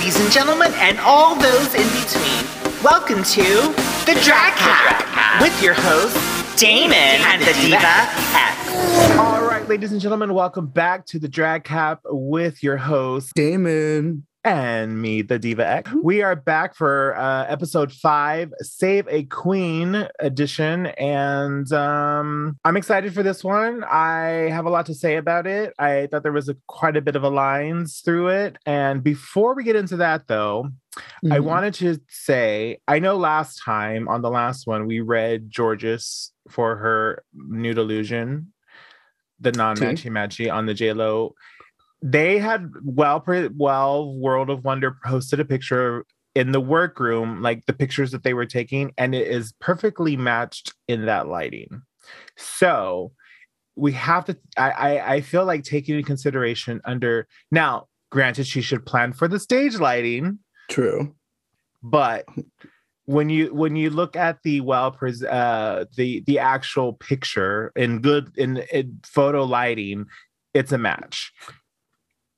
ladies and gentlemen, and all those in between. Welcome to the Drag Cap with your host, Damen and the Diva F. All right, ladies and gentlemen, welcome back to the Drag Cap with your host, Damen. And me, the Diva X. We are back for uh, episode five, Save a Queen edition. And um, I'm excited for this one. I have a lot to say about it. I thought there was a, quite a bit of a lines through it. And before we get into that, though, I Mhm. wanted to say I know last time on the last one, we read Jorgeous for her nude illusion, the non matchy matchy on the JLo they had well well world of wonder posted a picture in the workroom like the pictures that they were taking and it is perfectly matched in that lighting. So we have to i i, I feel like taking into consideration under now granted she should plan for the stage lighting. True. but when you when you look at the well pres uh the the actual picture in good in, in photo lighting it's a match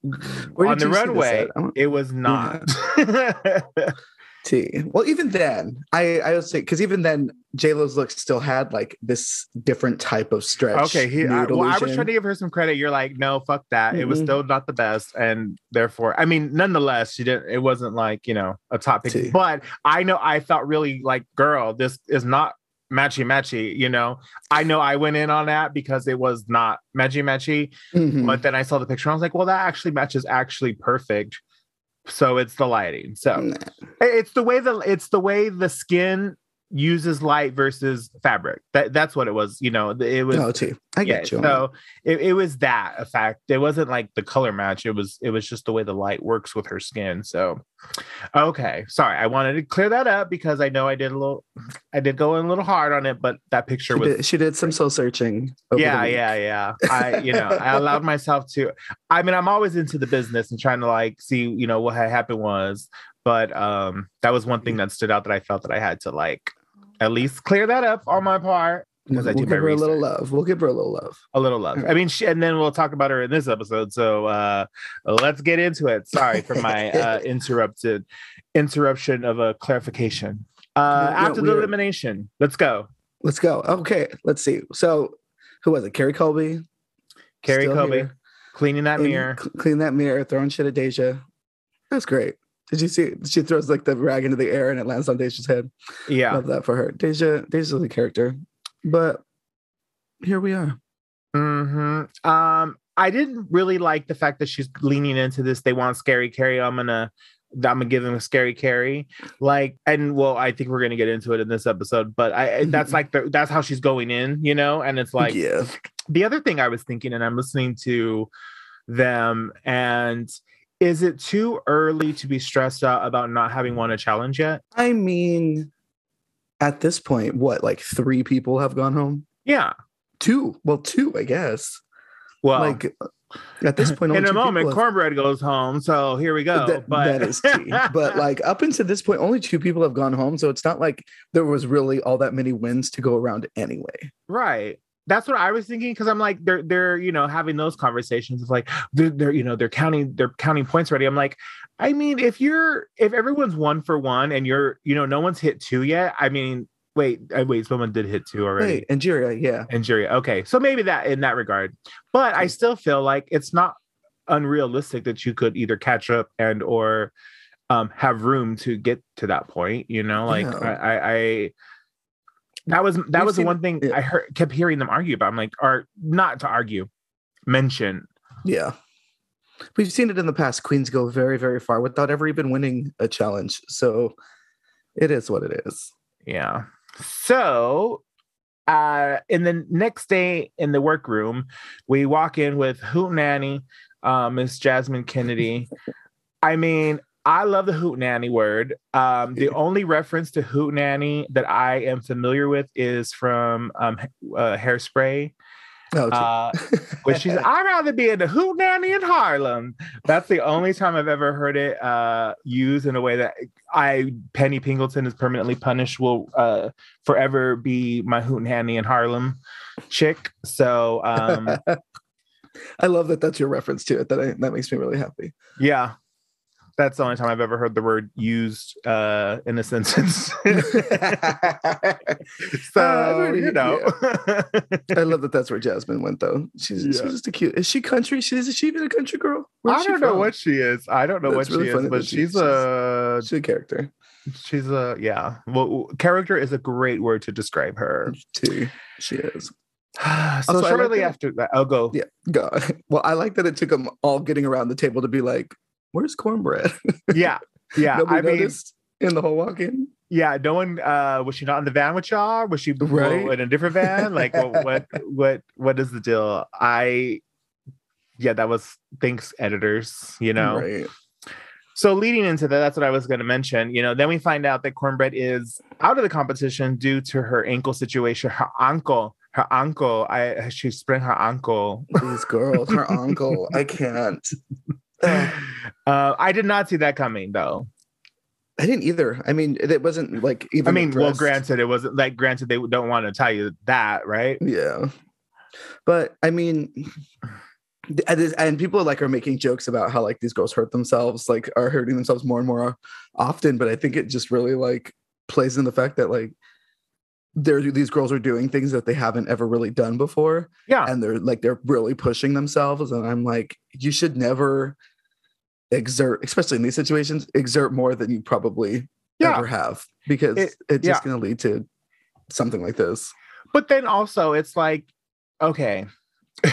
Mm-hmm. on the you see this runway at? I don't- it was mm-hmm. not T. Well, even then, I I would say because even then, J Lo's look still had like this different type of stretch. okay he, I, well, I was trying to give her some credit you're like no fuck that it was mm-hmm. still not the best and therefore i mean nonetheless she didn't it wasn't like you know a top pick T. but i know i felt really like girl this is not matchy matchy you know i know i went in on that because it was not matchy matchy Mhm. but then I saw the picture. and I was like, well, that actually matches actually perfect. So it's the lighting. So it's the way the it's the way the skin uses light versus fabric. That that's what it was. You know, it was. Oh, T. I yeah, get you. so it, it was that effect. It wasn't like the color match. It was it was just the way the light works with her skin. So okay, sorry, I wanted to clear that up because I know I did a little, I did go in a little hard on it, but that picture she was did, she did some soul searching. yeah yeah yeah i you know i allowed myself to i mean i'm always into the business and trying to like see you know what had happened was but um that was one thing that stood out that i felt that i had to like at least clear that up on my part because i We'll do give her a little love. We'll give her a little love. a little love i mean she, and then we'll talk about her in this episode so uh let's get into it sorry for my uh interrupted interruption of a clarification uh No, after the elimination let's go Let's go. Okay, let's see. So, who was it? Kerri Colby. Kerri Still kobe here. cleaning that And mirror cl- clean that mirror, throwing shit at Deja. That's great. Did you see? She throws like the rag into the air and it lands on Deja's head. yeah Love that for her. Deja, Deja's a character, but here we are. hmm Um, I didn't really like the fact that she's leaning into this. They want scary Carrie. I'm gonna, I'm gonna give them a scary Carrie. Like, and well, I think we're gonna get into it in this episode. But I, I- that's like the, that's how she's going in, you know. And it's like yeah, the other thing I was thinking, and I'm listening to them, and is it too early to be stressed out about not having won a challenge yet? I mean, at this point, what like three people have gone home? Yeah. Two, well, two, I guess. Well, like at this point, in a moment, have- Kornbread goes home. So here we go. That, but that is tea. but like up until this point, only two people have gone home. So it's not like there was really all that many wins to go around anyway. Right. That's what I was thinking because I'm like they're they're you know having those conversations of like they're, they're you know they're counting they're counting points already. I'm like, I mean if you're if everyone's one for one and you're you know no one's hit two yet. I mean wait uh, wait someone did hit two already. Wait, Angeria, yeah. Injury. Okay, so maybe that in that regard, but I still feel like it's not unrealistic that you could either catch up and or um, have room to get to that point. You know, like Yeah. I, I, I that was that was the one thing yeah. I heard kept hearing them argue about. I'm like, or not to argue, mention. Yeah. We've seen it in the past. Queens go very, very far without ever even winning a challenge. So it is what it is. Yeah. So uh in the next day in the workroom, we walk in with Hoot Nanny, uh, Miss Jasmine Kennedy. I mean, I love the Hoot Nanny word. Um, the only reference to Hoot Nanny that I am familiar with is from um, uh, Hairspray, Oh, uh, which she's I'd rather be in the Hoot Nanny in Harlem. That's the only time I've ever heard it uh, used in a way that I Penny Pingleton is permanently punished will uh, forever be my Hoot Nanny in Harlem chick. So um, I love that that's your reference to it. That I, that makes me really happy. yeah, That's the only time I've ever heard the word used uh, in a sentence. so Uh, you know, I love that that's where Jasmine went though. She's, Yeah. she's just a cute. Is she country? She's is she even a country girl? Where's I don't know from? what she is. I don't know That's what really she is, but she- she's a She's a character she's a yeah. Well, character is a great word to describe her. too. She is. so Also, like shortly that- after that, I'll go. Yeah. go. Well, I like that it took them all getting around the table to be like, "Where's Kornbread?" Yeah, yeah. Nobody I mean, in the whole walk-in. yeah. No one. Uh, was she not in the van with y'all? Was she Right. in a different van? Like, what, what, what, what is the deal? I, yeah, that was thanks editors. You know. right? So leading into that, that's what I was going to mention. You know, then we find out that Kornbread is out of the competition due to her ankle situation. Her ankle, her ankle, I she sprained her ankle. These girls, her uncle. I can't. Uh, I did not see that coming though. I didn't either. I mean, it wasn't like even. I mean, well, granted, it wasn't like granted they don't want to tell you that, right? Yeah, but I mean, and people like are making jokes about how like these girls hurt themselves, like are hurting themselves more and more often. But I think it just really like plays in the fact that like they're these girls are doing things that they haven't ever really done before, Yeah, and they're like they're really pushing themselves. And I'm like, you should never exert, especially in these situations, exert more than you probably Yeah. ever have because It- it's just going to lead to something like this. but then also it's like, okay.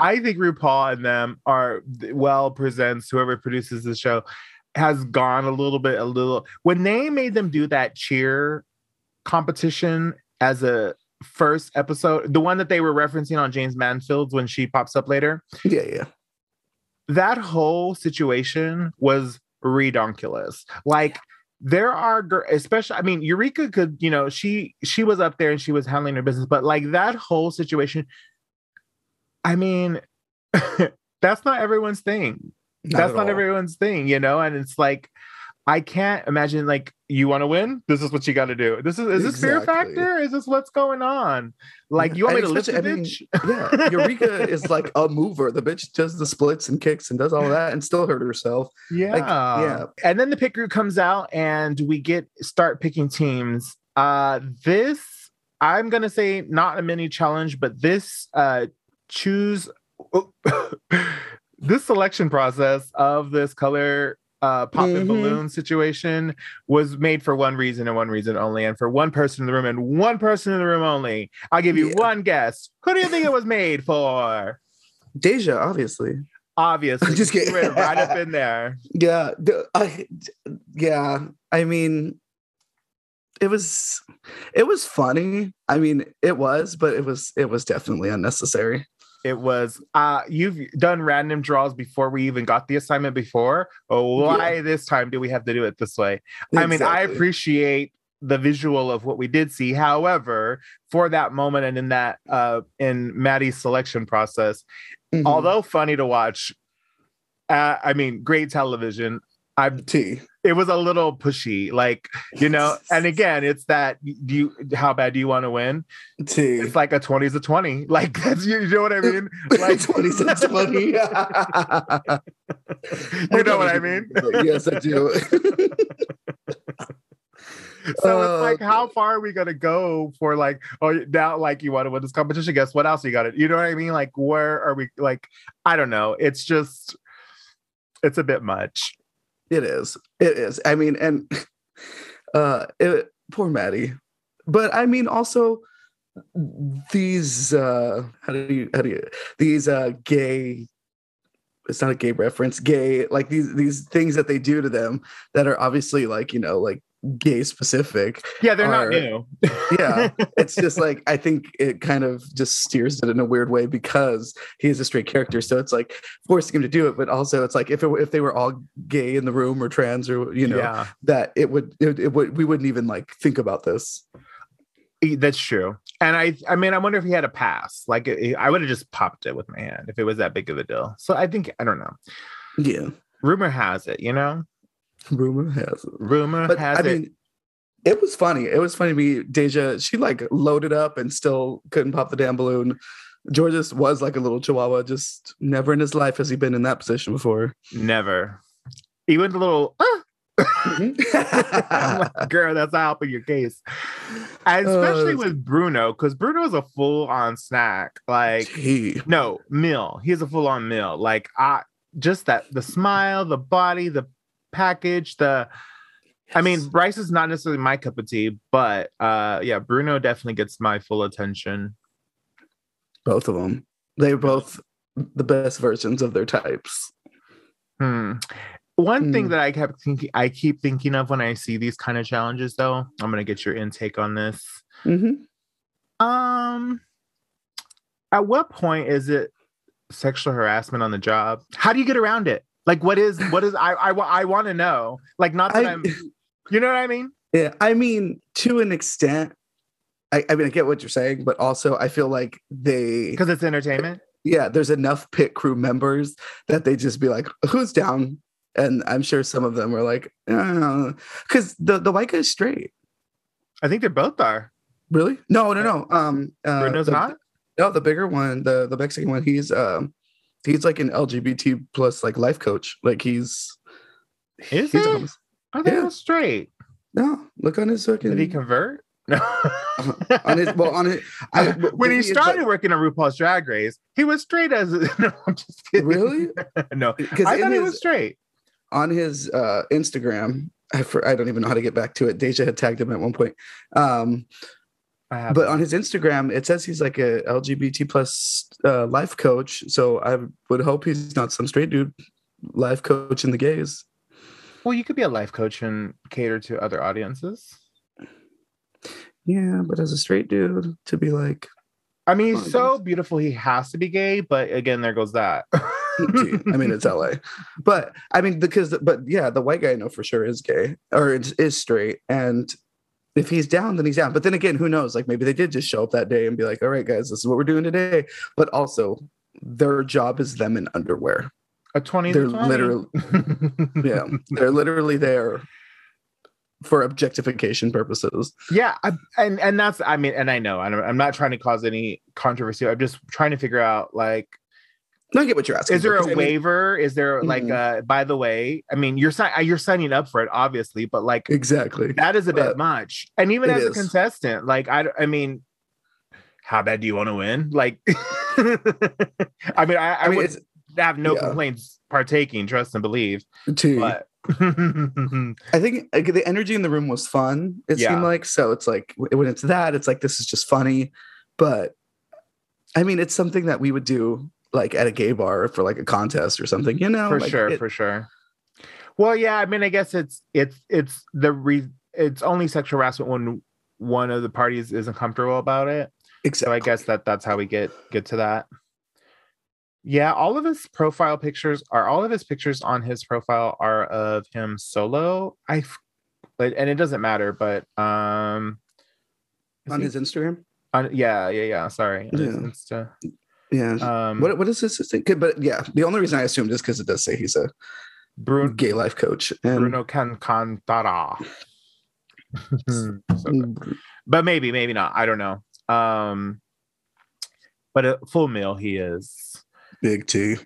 I think RuPaul and them are well presents whoever produces the show has gone a little bit a little when they made them do that cheer competition as a first episode the one that they were referencing on James Mansfield's when she pops up later Yeah, yeah. That whole situation was redonkulous. Like there are especially i mean eureka could you know she she was up there and she was handling her business but like that whole situation i mean that's not everyone's thing. That's not all. everyone's thing you know and it's like i can't imagine like you want to win this is what you got to do this is is this fear factor is this what's going on like you want And me to lift the I mean, bitch yeah, Eureka is like a mover. The bitch does the splits and kicks and does all that and still hurt herself. Yeah. yeah. And then the pick group comes out and we get start picking teams. Uh this I'm gonna say not a mini challenge, but this uh choose this selection process of this color uh pop and Mhm. balloon situation was made for one reason and one reason only and for one person in the room and one person in the room only i'll give you Yeah. one guess who do you think it was made for Deja, obviously. obviously Just kidding. Right up in there Yeah. I, yeah. I mean, it was it was funny. I mean, it was, but it was it was definitely unnecessary. It was uh you've done random draws before we even got the assignment before. Oh why this time do we have to do it this way? I mean i appreciate the visual of what we did see. However for that moment and in that uh in Maddy's selection process Mhm. although funny to watch uh, i mean great television i'm T. it was a little pushy like you know and again it's that do you how bad do you want to win T. it's like a 20 is a 20 like that's you, you know what i mean like 20 cents money. you know what I mean? yes, I do. So Oh, it's like, oh, how far are we gonna go for like, oh, now like you want to win this competition? Guess what else you got it? You know what I mean? Like, where are we? Like, I don't know. It's just, it's a bit much. It is. It is. I mean, and uh it, poor Maddy. But I mean also these uh how do you how do you these uh gay it's not a gay reference, gay like these these things that they do to them that are obviously like, you know, like gay specific. Yeah, they're Are- not new. Yeah. it's just like I think it kind of just steers it in a weird way because he is a straight character. So it's like forcing him to do it, but also it's like if it, if they were all gay in the room or trans or you know yeah, that it would it, it would we wouldn't even like think about this. That's true. And I, I mean, I wonder if he had a pass. Like, I would have just popped it with my hand if it was that big of a deal. So I think I don't know. Yeah, Rumor has it, you know. Rumor has it. Rumor But has I it. mean, it was funny. It was funny to me. Deja, she like loaded up and still couldn't pop the damn balloon. Jorgeous was like a little chihuahua, just never in his life has he been in that position before. Never. Even the little uh, Mhm. I'm like, girl, that's not helping your case. And especially Uh, with Bruno, because Bruno is a full-on snack. Like, Tea. no, meal. He's a full-on meal. Like, I just that the smile, the body, the package, the I mean, rice is not necessarily my cup of tea, but uh yeah, Bruno definitely gets my full attention. both of them. They're both the best versions of their types. Hmm. One thing Hmm. that I kept thinking, I keep thinking of when I see these kind of challenges, though. I'm gonna get your intake on this. Mhm. Um, at what point is it sexual harassment on the job? How do you get around it? Like, what is what is I I, I want to know. Like, not that I- I'm, you know what I mean? Yeah, I mean, to an extent, I, I mean, I get what you're saying, but also I feel like they, Because it's entertainment. yeah, there's enough pit crew members that they just be like, "Who's down?" And I'm sure some of them are like, because the the white guy's straight. I think they both are. Really? No, no, no. Um, uh, Bruno's the- not. No, the bigger one, the the Mexican one, he's um, he's like an LGBT plus like life coach. Like he's Is he's he? a- I think Yeah. was straight. no. Look on his fucking Did he convert? No. on his well on it. When he started like- working on RuPaul's Drag Race, he was straight as no. I'm just kidding. Really? no, because I thought he was straight. on his uh Instagram. I, for, I don't even know how to get back to it. Deja had tagged him at one point. Um, but on his Instagram, it says he's like a LGBT plus uh, life coach. So I would hope he's not some straight dude life coach in the gays. well, you could be a life coach and cater to other audiences. Yeah, but as a straight dude, to be like, I mean, he's so yes. beautiful, he has to be gay. But again, there goes that. I mean, it's LA, but I mean, because, but yeah, the white guy I know for sure is gay or is, is straight. And if he's down, then he's down. But then again, who knows? Like maybe they did just show up that day and be like, all right, guys, this is what we're doing today. But also, their job is them in underwear. a twenty. They're 20. literally, yeah, they're literally there for objectification purposes. yeah, I, and and that's I mean, and I know I'm, I'm not trying to cause any controversy. I'm just trying to figure out like I get what you're asking. is there a I mean, waiver is there like Mhm. uh by the way i mean you're si- you're signing up for it obviously but like exactly. that is a bit but much and even as a contestant like i i mean how bad do you want to win like i mean i, I, I mean, would have no yeah. complaints partaking trust and believe too. but I think like, the energy in the room was fun. It Yeah. seemed like so. It's like when it's that, it's like this is just funny. But I mean, it's something that we would do like at a gay bar for like a contest or something. You know, for Like, sure it- for sure well yeah i mean i guess it's it's it's the re it's only sexual harassment when one of the parties isn't comfortable about it so i guess that that's how we get get to that yeah all of his profile pictures are all of his pictures on his profile are of him solo I but and it doesn't matter but um on he- his Instagram. on, yeah yeah yeah sorry on his Yeah. Insta. Yeah. um what what is this thing? But yeah, the only reason I assumed is because it does say he's a bruno gay life coach. And Bruno Alcantara so good. But maybe maybe not i don't know um but a full meal he is big T.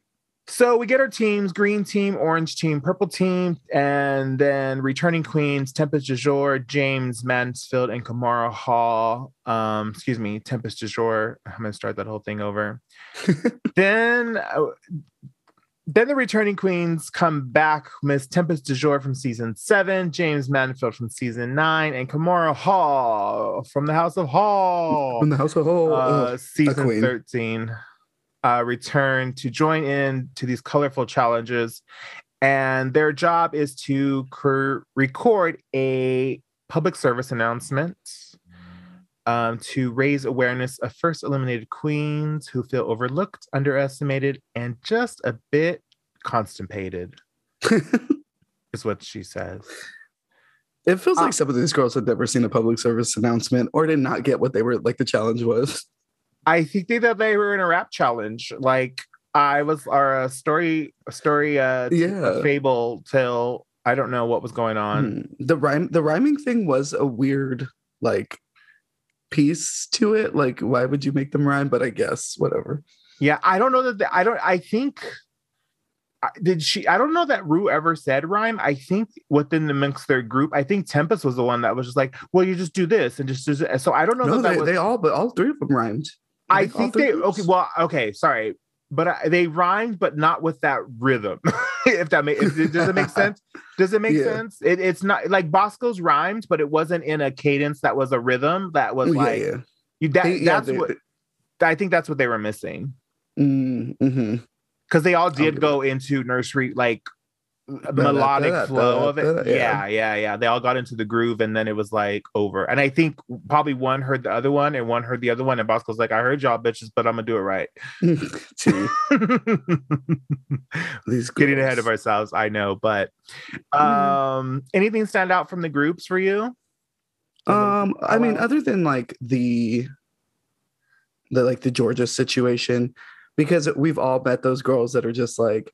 so we get our teams green team orange team purple team and then returning queens Tempest DuJour james mansfield and Kahmora Hall. Um excuse me Tempest DuJour. I'm gonna start that whole thing over. Then uh, then the returning queens come back miss Tempest DuJour from season seven james mansfield from season nine and Kahmora Hall from the house of hall. From the house of Hall. uh, season 13 uh, return to join in to these colorful challenges and their job is to cur- record a public service announcement um, to raise awareness of first eliminated queens who feel overlooked underestimated and just a bit constipated is what she says It feels Uh, like some of these girls had never seen a public service announcement or did not get what they were like the challenge was. I think they that they were in a rap challenge. Like I was, or a story, a story, uh, Yeah. a fable till I don't know what was going on. Hmm. The rhyme the rhyming thing was a weird like piece to it. Like, why would you make them rhyme? But I guess whatever. Yeah, I don't know that. The, I don't. I think did she? I don't know that Ru ever said rhyme. I think within the mix their group, I think Tempest was the one that was just like, "Well, you just do this and just do this." So I don't know. No, they, was, they all, but all three of them rhymed. I think they groups. okay. Well, okay, sorry, but I, they rhymed, but not with that rhythm. if that makes does it make sense? Does it make Yeah. sense? It, it's not like Bosco's rhymed, but it wasn't in a cadence that was a rhythm that was Oh, yeah, like yeah. you. That, They- that's what I think. That's what they were missing Mm, mhm. because they all did go into nursery like melodic flow of it. Yeah, yeah. yeah, yeah. They all got into the groove, and then it was like over. And I think probably one heard the other one, and one heard the other one, and Bosco's like, "I heard y'all bitches, but I'm gonna do it right." These Getting ahead of ourselves, I know, but Mhm. um, anything stand out from the groups for you? Um, I mean, other than like the the like the Georgia situation, because we've all met those girls that are just like,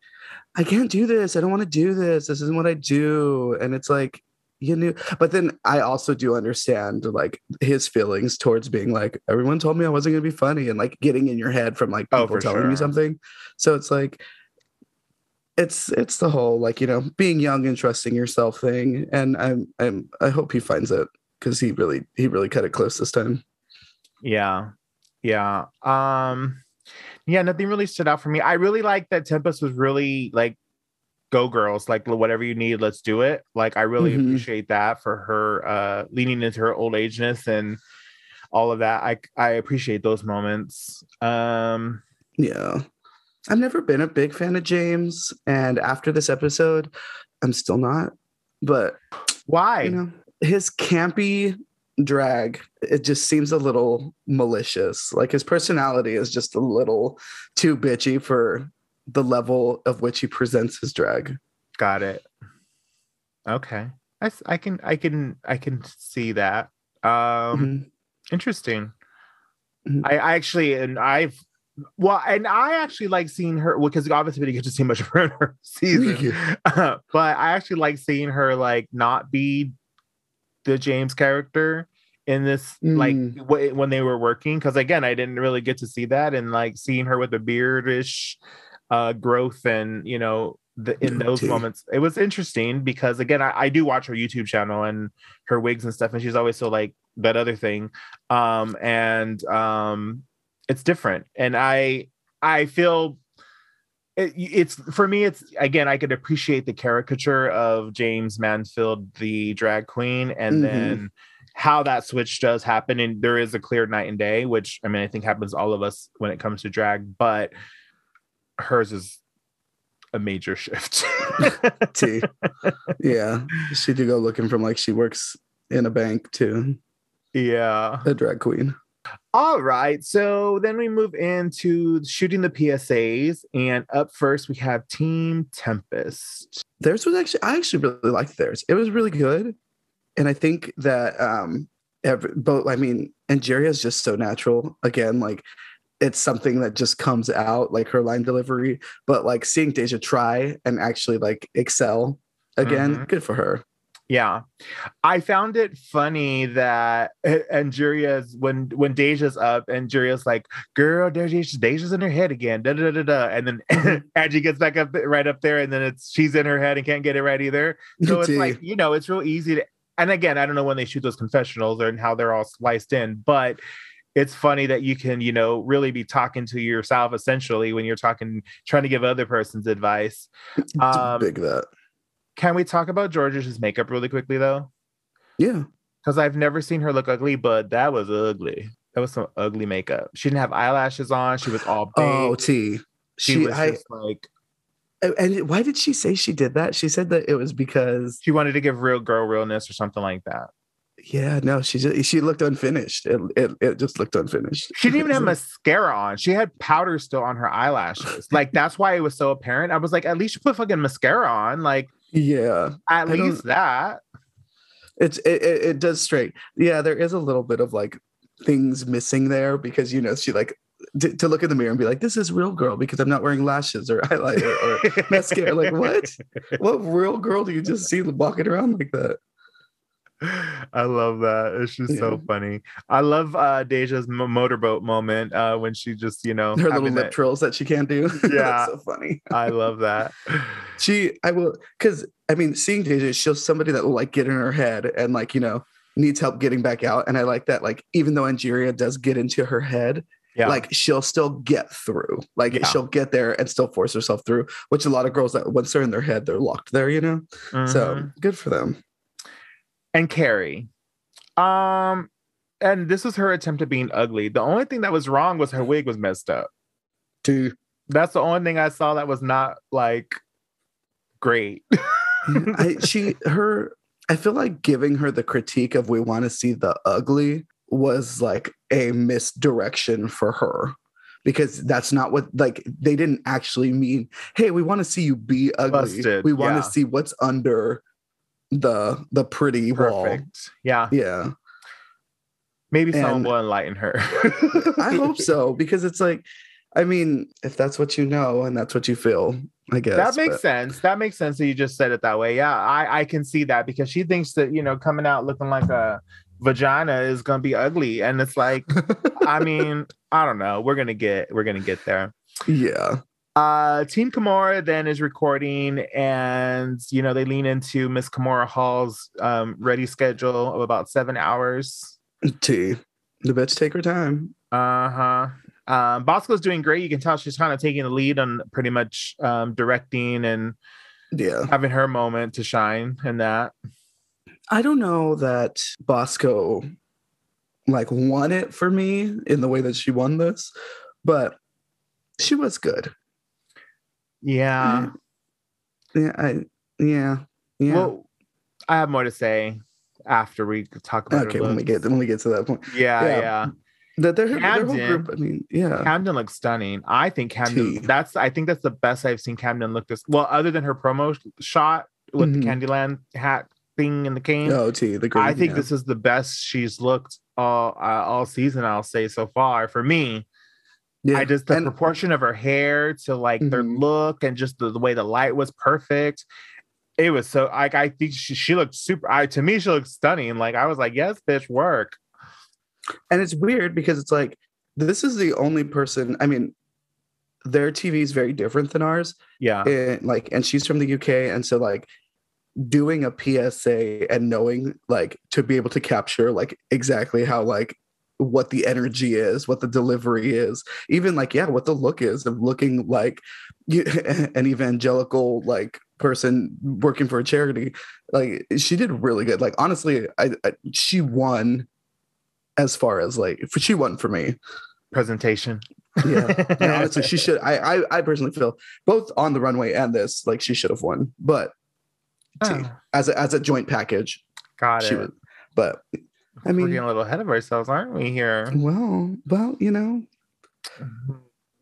I can't do this. I don't want to do this. This isn't what I do. And it's like, you knew, but then I also do understand like his feelings towards being like, everyone told me I wasn't gonna be funny and like getting in your head from like Oh, people for telling sure. you something. So it's like it's it's the whole like, you know, being young and trusting yourself thing. And I'm I'm I hope he finds it because he really he really cut it close this time. Yeah. Yeah. Um yeah, nothing really stood out for me. I really like that Tempest was really like go girls, like whatever you need, let's do it. Like I really Mhm. appreciate that for her uh leaning into her old ageness and all of that. I I appreciate those moments. Um Yeah. I've never been a big fan of James, and after this episode, I'm still not. But why? you know, his campy drag, it just seems a little malicious. Like his personality is just a little too bitchy for the level of which he presents his drag. Got it. Okay. I can I can I can see that. Um Mhm. Interesting. Mhm. I, I actually, and I've, well, and I actually like seeing her because obviously we didn't get to see much of her in her season, but I actually like seeing her like not be the James character in this, like Mm. when they were working. Because again, I didn't really get to see that, and like seeing her with the beardish uh, growth and you know. The, in those moments, it was interesting because again, I, I do watch her YouTube channel and her wigs and stuff, and she's always so like that other thing um and um it's different and i i feel it, it's for me it's again i could appreciate the caricature of james mansfield the drag queen and Mhm. then how that switch does happen and there is a clear night and day which i mean i think happens all of us when it comes to drag but hers is a major shift T. yeah. She did go looking from like she works in a bank to yeah a drag queen. All right. So then we move into shooting the PSAs. And up first, we have Team Tempest. theirs was actually I actually really liked theirs. It was really good, and I think that um, every, both I mean, Angeria is just so natural. Again, like it's something that just comes out, like her line delivery. But like seeing Deja try and actually like excel again, Mhm. good for her. Yeah. I found it funny that Angeria's when when Deja's up, and Angeria's like, girl, Deja's, Deja's in her head again. Da, da, da, da. And then Angie gets back up right up there, and then it's she's in her head and can't get it right either. So it's like, you know, it's real easy to and again, I don't know when they shoot those confessionals or and how they're all sliced in, but it's funny that you can, you know, really be talking to yourself essentially when you're talking, trying to give other person's advice. Um, big that. Can we talk about George's makeup really quickly though? Yeah. Because I've never seen her look ugly, but that was ugly. That was some ugly makeup. She didn't have eyelashes on. She was all big. Oh, T. she, She, was I, just like and why did she say she did that? She said that it was because she wanted to give real girl realness or something like that. yeah, no, she just she looked unfinished. It it, it just looked unfinished. She didn't even have mascara on. She had powder still on her eyelashes. Like that's why it was so apparent. I was like, at least you put fucking mascara on. Like yeah. at I least that. It's it, it, it does straight. Yeah, there is a little bit of like things missing there because you know she like to, to look in the mirror and be like, "This is real girl" because I'm not wearing lashes or eyeliner or mascara. Like what? What real girl do you just see walking around like that? I love that. It's just so funny. I love uh Deja's m- motorboat moment uh when she just, you know, Her little lip that- trills that she can't do. Yeah. That's so funny. I love that. She, I will, because I mean, seeing Deja, she's somebody that will like get in her head and like, you know, needs help getting back out. And I like that, like, even though Angeria does get into her head, Yeah. like she'll still get through. Like Yeah. she'll get there and still force herself through, which a lot of girls that once they're in their head, they're locked there, you know? So Mhm. good for them. And Kerri. Um and this was her attempt at being ugly. The only thing that was wrong was her wig was messed up. Too. That's the only thing I saw that was not like great. I she her I feel like giving her the critique of we want to see the ugly was like a misdirection for her because that's not what like they didn't actually mean hey we want to see you be ugly Busted, we want to yeah. see what's under the the pretty wall Perfect. Yeah. yeah Maybe someone will enlighten her. i hope so because it's like i mean if that's what you know and that's what you feel i guess that makes but- sense. That makes sense that you just said it that way. Yeah, I, I can see that because she thinks that, you know, coming out looking like a vagina is gonna be ugly. And it's like, I mean, I don't know. We're gonna get we're gonna get there. yeah Uh Team Kahmora then is recording and you know they lean into Miss Kahmora Hall's um ready schedule of about seven hours. T. the bitch take her time Uh-huh. Um Bosco's doing great. You can tell she's kind of taking the lead on pretty much um directing and yeah having her moment to shine in that. I don't know that Bosco like won it for me in the way that she won this, but she was good. Yeah. Yeah, I yeah. Yeah. Well, I have more to say after we talk about okay, when we get when we get to that point. yeah, yeah. yeah. That their, their whole group, I mean, yeah. Camden looks stunning. I think Camden. That's. I think that's the best I've seen Camden look this. Well, other than her promo shot with Mhm. the Candyland hat thing and the cane, Oh, T, the green. I think yeah. this is the best she's looked all uh, all season. I'll say so far for me. Yeah. I just the and proportion of her hair to like their Mhm. look and just the, the way the light was perfect. It was so like I think she she looked super. I to me she looked stunning. Like I was like, yes, bitch, work. and it's weird because it's like this is the only person, I mean, their TV is very different than ours. Yeah, and like and she's from the UK and so like doing a PSA and knowing like to be able to capture like exactly how like what the energy is, what the delivery is, even like yeah, what the look is of looking like you, an evangelical like person working for a charity. Like she did really good. Like honestly, I, I she won as far as like she won for me. presentation. Yeah. And honestly, she should. I, I I personally feel both on the runway and this, like she should have won. But Oh, as a as a joint package, got she it. was. But I mean, We're getting a little ahead of ourselves, aren't we? Here. well, well, you know,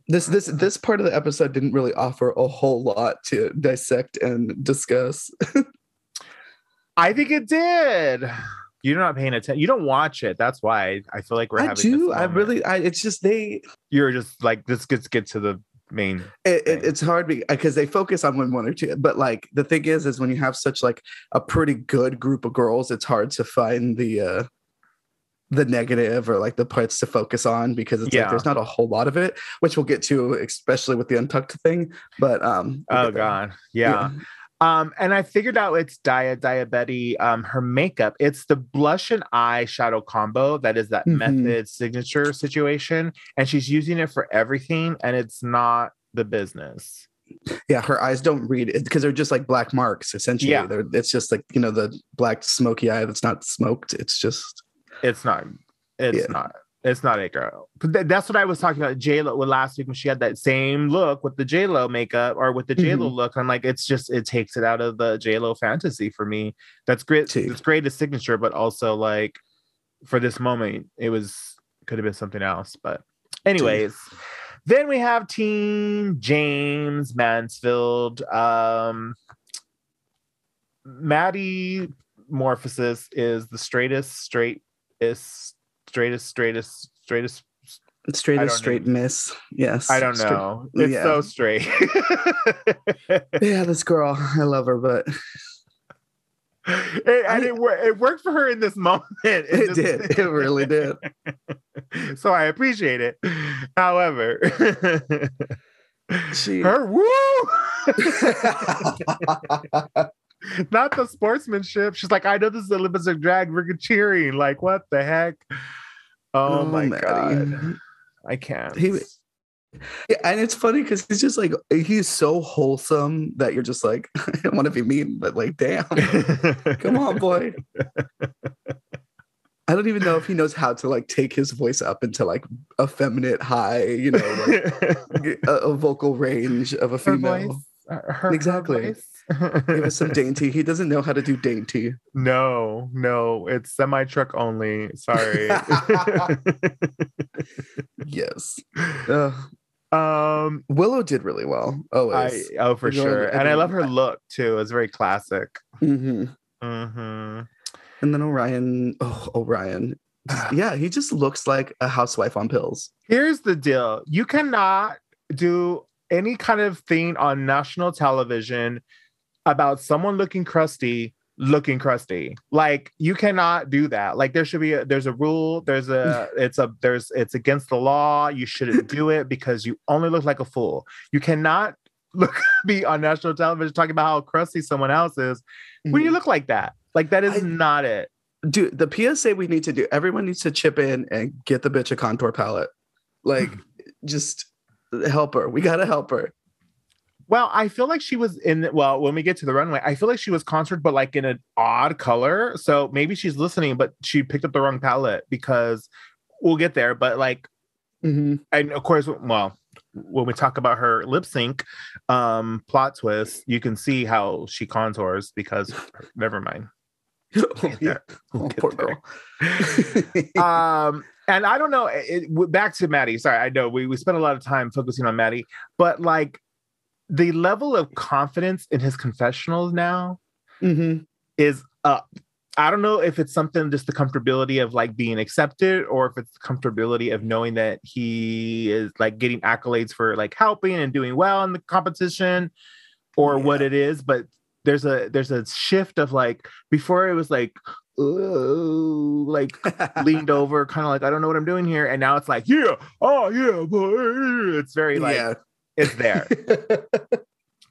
this this this part of the episode didn't really offer a whole lot to dissect and discuss. I think it did. You're not paying attention. You don't watch it. That's why I feel like we're I having. do. This I really. I. It's just they. You're just like let's get get to the main. It, it, it's hard because they focus on one one or two. But like the thing is, is when you have such like a pretty good group of girls, it's hard to find the uh the negative or like the parts to focus on because it's Yeah. like there's not a whole lot of it, which we'll get to, especially with the untucked thing. But um, we'll Oh god, yeah. Um, and I figured out it's Dia Diabetes. Um, her makeup. It's the blush and eyeshadow combo that is that Mhm. method signature situation, and she's using it for everything, and it's not the business. yeah, her eyes don't read it because they're just like black marks. Essentially, Yeah. they're, it's just like you know the black smoky eye that's not smoked. It's just It's not. It's Yeah. not. It's not a girl. But th- that's what I was talking about. J Lo last week when she had that same look with the J Lo makeup or with the J Lo look. I'm like, it's just it takes it out of the J Lo fantasy for me. That's great. Too. It's great as signature, but also like for this moment, it was could have been something else. But anyways, then we have Team James Mansfield. Um Maddy Morphosis is the straightest, straightest, straightest, straightest, straightest. straight I as don't straight miss. Yes, I don't straight- know. It's yeah. so straight. Yeah, this girl, I love her, but It, and it, it worked for her in this moment. It this- did. It really did. so I appreciate it. However, She her woo, not the sportsmanship. She's like, I know this is Olympics of drag. We're cheering. Like, what the heck? Oh, oh my Maddy. god, I can't. He- Yeah, and it's funny because he's just like he's so wholesome that you're just like I don't want to be mean, but like damn, come on, boy. I don't even know if he knows how to like take his voice up into like effeminate high, you know, like a, a vocal range of a female. Voice. Her, her Exactly. voice. Give us some dainty. He doesn't know how to do dainty. No, no, it's semi truck only. Sorry. Yes. Uh, um, Willow did really well. I oh for You know, sure, I and I love her I- look too. It's very classic. hmm hmm And then Orion. Oh, Orion. Just- yeah, he just looks like a housewife on pills. Here's the deal: you cannot do any kind of thing on national television about someone looking crusty looking crusty. Like you cannot do that. Like there should be a, there's a rule there's a it's a there's it's against the law. You shouldn't do it because you only look like a fool. You cannot look be on national television talking about how crusty someone else is when you look like that. Like that is Mm-hmm. I- not it. Dude, the PSA we need to do, everyone needs to chip in and get the bitch a contour palette. Like, just help her. We gotta help her. Well, I feel like she was in. Well, when we get to the runway, I feel like she was contoured, but like in an odd color. So maybe she's listening, but she picked up the wrong palette because we'll get there. But like, Mhm. and of course, well, when we talk about her lip sync um plot twist, you can see how she contours because never mind. Yeah. We'll poor girl. um and i don't know it, it- back to Maddy sorry i know we, we spent a lot of time focusing on Maddy but like the level of confidence in his confessionals now Mhm. is up i don't know if it's something just the comfortability of like being accepted or if it's the comfortability of knowing that he is like getting accolades for like helping and doing well in the competition or what it is but there's a there's a shift of like before it was like oh like leaned over, kind of like, I don't know what I'm doing here. And now it's like, yeah, oh yeah, boy. It's very like yeah. it's there.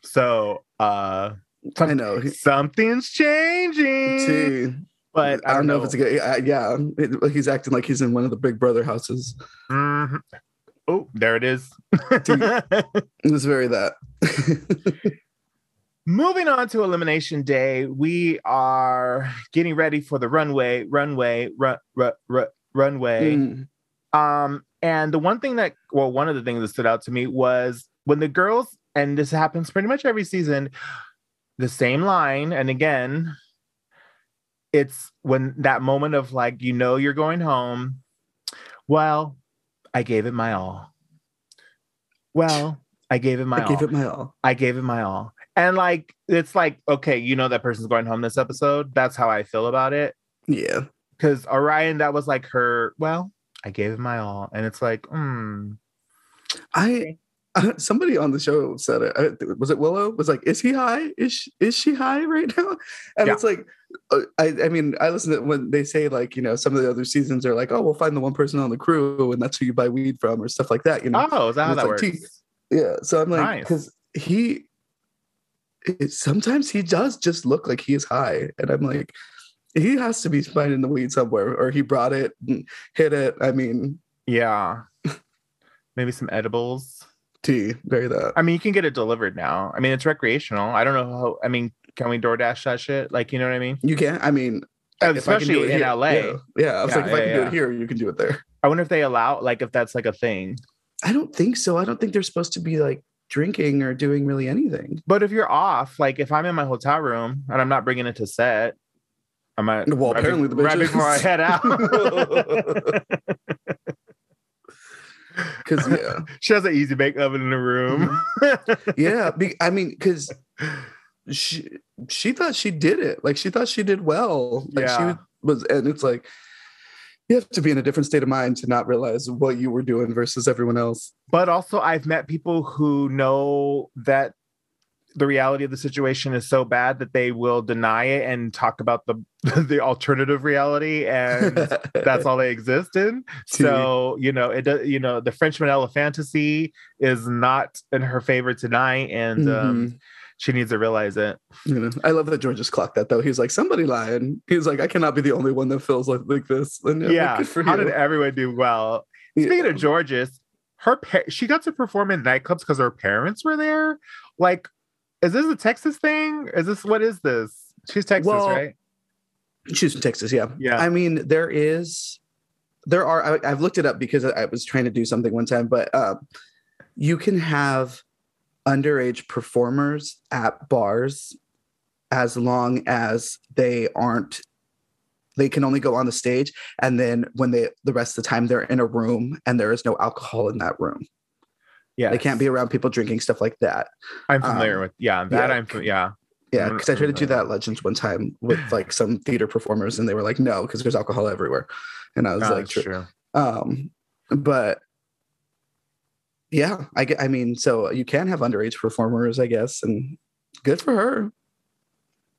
So uh I know. Something's changing. But I don't know if it's a good. Yeah, yeah. It- he's acting like he's in one of the Big Brother houses. Mhm. Oh, there it is. It was very that. Moving on to elimination day, we are getting ready for the runway, runway, run, run, run, runway. Mm. Um, and the one thing that, well, one of the things that stood out to me was when the girls, and this happens pretty much every season, the same line. And again, it's when that moment of like, you know, you're going home. Well, I gave it my all. Well, I gave it my I all. gave it my all. I gave it my all. And like, it's like, okay, you know, that person's going home this episode. That's how I feel about it Yeah. because Orion, that was like her. Well, I gave it my all, and it's like, hmm. I somebody on the show said it. Was it Willow? Was like, is he high? Is she, is she high right now? And Yeah. it's like, uh, I I mean, I listen to when they say like, you know, some of the other seasons are like, oh, we'll find the one person on the crew, and that's who you buy weed from, or stuff like that. You know? Oh, is that how that like works? tea. Yeah. So I'm like, Nice. because he, it, sometimes he does just look like he is high, and I'm like, he has to be finding the weed somewhere, or he brought it, and hit it. I mean, Yeah, maybe some edibles. Tea, very that. I mean, you can get it delivered now. I mean, it's recreational. I don't know how. I mean, can we DoorDash that shit? Like, you know what I mean? You can. I mean, I Especially it in here- LA. Yeah, yeah. I was Yeah, like, if I can do it here, you can do it there. I wonder if they allow, like, if that's like a thing. I don't think so. I don't think they're supposed to be like drinking or doing really anything. But if you're off, like, if I'm in my hotel room and I'm not bringing it to set, I might. Well, right apparently be- the right before I head out. Because yeah, she has an easy bake oven in the room. Mm-hmm. yeah. Be, I mean, because she she thought she did it. Like she thought she did well. Like Yeah. she was, and it's like you have to be in a different state of mind to not realize what you were doing versus everyone else. but also, I've met people who know that the reality of the situation is so bad that they will deny it and talk about the the alternative reality and that's all they exist in so you know it does you know the french vanilla fantasy is not in her favor tonight and um, Mhm. She needs to realize it You know, I love that George just clocked that though. He's like, somebody lying. He's like, I cannot be the only one that feels like, like this. And like, yeah for how did everyone do well Yeah. speaking of Jorgeous her pa- she got to perform in nightclubs because her parents were there like is this a texas thing is this what is this she's texas Well, right She's from Texas, yeah. Yeah. I mean, there is, there are. I, I've looked it up because I was trying to do something one time, but uh, you can have underage performers at bars as long as they aren't. They can only go on the stage, and then when they the rest of the time they're in a room and there is no alcohol in that room. yeah They can't be around people drinking stuff like that. i'm familiar um, with yeah that yeah. i'm yeah Yeah, Mm, because I tried to do mm. that at Legends one time with like some theater performers, and they were like, "No, because there's alcohol everywhere," and I was No, like, "True." true Um, but yeah, I. I mean, so you can have underage performers, I guess, and good for her.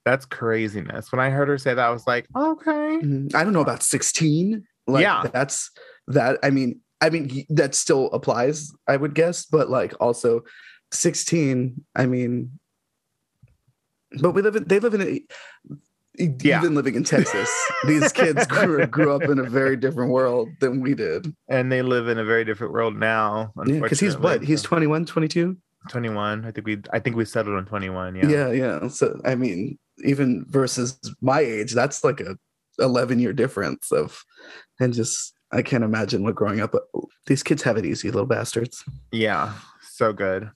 That's craziness. When I heard her say that, I was like, okay. Mhm. I don't know about sixteen. Like, Yeah. that's that. I mean, I mean that still applies, I would guess, but like also sixteen. I mean, but we live in. They live in a. Yeah. Even living in Texas, these kids grew, grew up in a very different world than we did. And they live in a very different world now. Yeah, because he's what? He's So, 21, 22? 21. I think we I think we settled on 21. Yeah. Yeah. yeah, So I mean, even versus my age, that's like a 11 year difference of, and just I can't imagine what growing up. These kids have it easy, little bastards. Yeah. So good.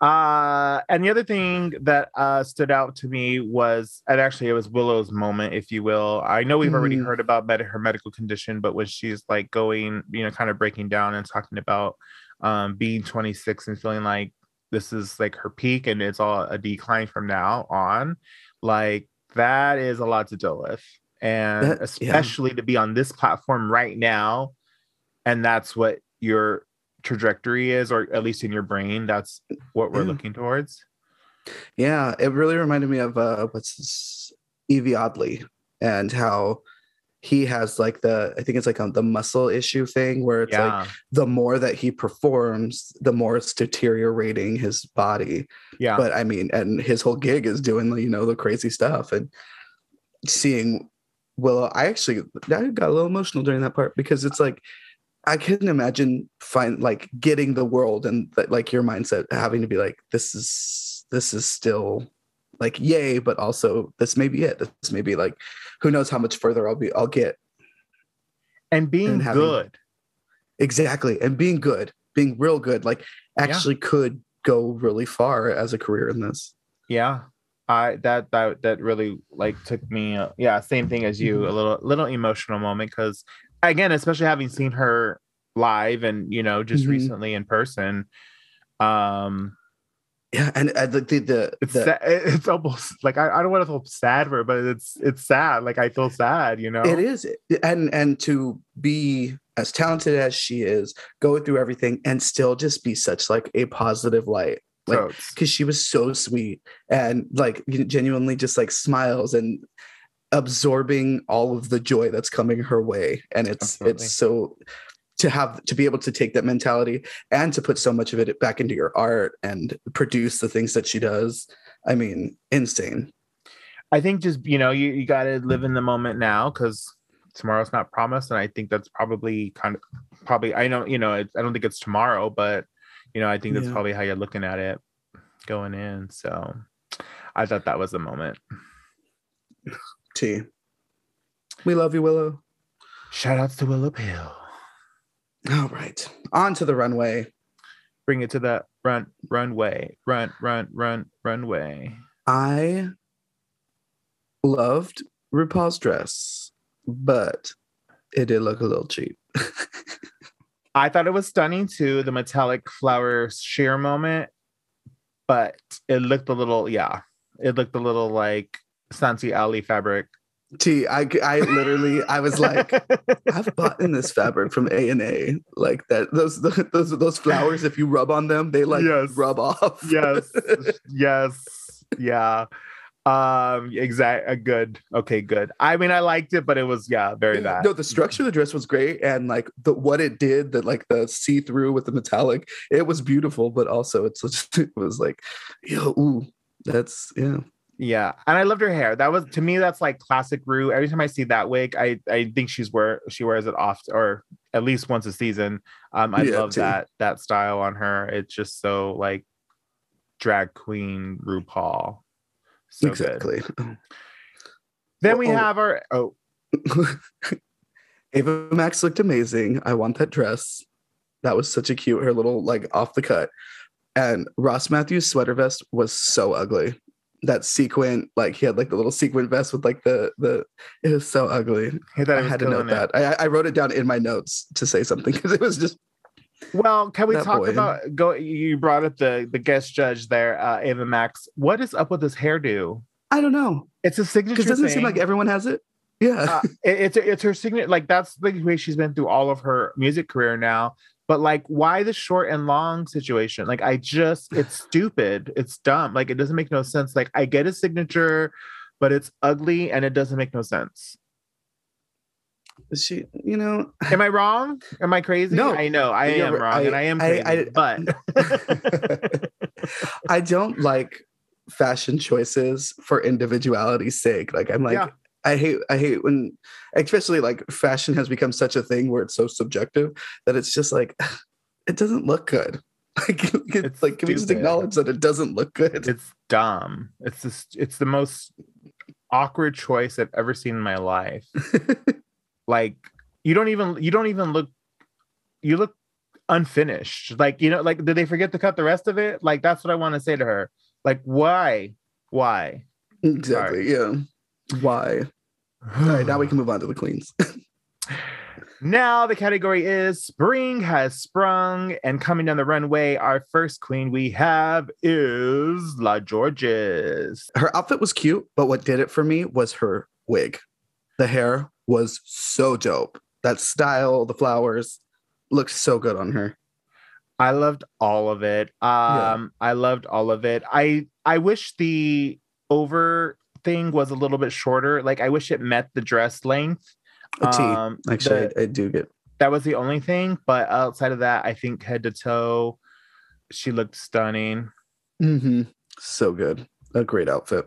Uh and the other thing that uh stood out to me was and actually it was Willow's moment, if you will. I know we've already Mhm. heard about med- her medical condition, but when she's like going, you know, kind of breaking down and talking about um being 26 and feeling like this is like her peak and it's all a decline from now on, like that is a lot to deal with. And That- yeah. especially to be on this platform right now, and that's what your trajectory is, or at least in your brain, that's what we're Yeah. looking towards. Yeah, it really reminded me of uh, what's this, Evie Oddly and how he has like the I think it's like um, the muscle issue thing where it's like the more that he performs, the more it's deteriorating his body. yeah, but I mean, and his whole gig is doing you know, the crazy stuff and seeing Willow. I actually I got a little emotional during that part because it's like I couldn't imagine find like getting the world and like your mindset having to be like this is this is still like yay, but also this may be it. This may be like who knows how much further I'll be I'll get and being and having- good. exactly and being good, being real good, like actually could go really far as a career in this. Yeah, I that that that really like took me. Uh, yeah, same thing as you. A little little emotional moment because again, especially having seen her live and you know just Mhm. recently in person. Um, Yeah, and uh, the the the, it's the sa- it's almost like I, I don't want to feel sad for her, but it's it's sad. Like I feel sad, you know. It is, and and to be as talented as she is, go through everything, and still just be such like a positive light, like because she was so sweet and like genuinely just like smiles and absorbing all of the joy that's coming her way, and it's Absolutely. it's so to have to be able to take that mentality and to put so much of it back into your art and produce the things that she does. I mean, insane. I think just you know you you got to live in the moment now because tomorrow's not promised, and I think that's probably kind of probably I know you know it, I don't think it's tomorrow, but you know I think that's Yeah. probably how you're looking at it going in. So I thought that was the moment. T. We love you, Willow. Shout outs to Willow Pill. All right, on to the runway. Bring it to the run runway, run run run runway. I loved RuPaul's dress, but it did look a little cheap. I thought it was stunning too, the metallic flower sheer moment, but it looked a little, yeah, it looked a little like Santee Alley fabric T, I, I literally, I was like, I've bought in this fabric from A and A, like that. Those, those, those flowers. If you rub on them, they like Yes. rub off. yes, yes, yeah. Um, exact. Uh, good. Okay, good. I mean, I liked it, but it was yeah, very bad. No, the structure of the dress was great, and like the what it did, that like the see through with the metallic, it was beautiful. But also, it's just, it was like, yo, ooh, that's yeah. Yeah, and I loved her hair. That was to me, that's like classic Ru. Every time I see that wig, I I think she's wear she wears it off or at least once a season. Um, I Yeah, love too. that that style on her. It's just so like drag queen RuPaul. So good. exactly. Then we Oh. have our oh Ava Max looked amazing. I want that dress. That was such a cute, her little like off the cut. And Ross Mathews sweater vest was so ugly. That sequin, like he had like the little sequin vest with like the the it was so ugly. I I had to note it. that. I, I wrote it down in my notes to say something because it was just Well, can we That talk boy. about go? You brought up the the guest judge there, uh, Ava Max. What is up with this hairdo? I don't know It's a signature. because it doesn't seem like everyone has it. Yeah, uh, it- it's it's her signature. Like that's the way she's been through all of her music career now. But like, why the short and long situation? Like, I just it's stupid. It's dumb. Like, it doesn't make no sense. Like, I get a signature, but it's ugly and it doesn't make no sense. she, you know, Am I wrong? Am I crazy? No. I know I am wrong, and I am I- I- but I don't like fashion choices for individuality's sake. Like I'm like Yeah. I hate I hate when especially like fashion has become such a thing where it's so subjective that it's just like it doesn't look good. Like, it's It's like can we just acknowledge that it doesn't look good? it's dumb. It's just it's the most awkward choice I've ever seen in my life. like you don't even you don't even look you look unfinished. Like you know, like did they forget to cut the rest of it? Like that's what I want to say to her. Like why? Why? exactly. Yeah. Why? All right, now we can move on to the queens. Now the category is spring has sprung, and coming down the runway, our first queen we have is La Georges. her outfit was cute, but what did it for me was her wig. The hair was so dope. That style, the flowers, looked so good on her. I loved all of it. Um, I loved all of it. I I wish the over thing was a little bit shorter. Like I wish it met the dress length. A T. Um, Actually, the- I, I do get. that was the only thing. But outside of that, I think head to toe, she looked stunning. hmm So good. A great outfit.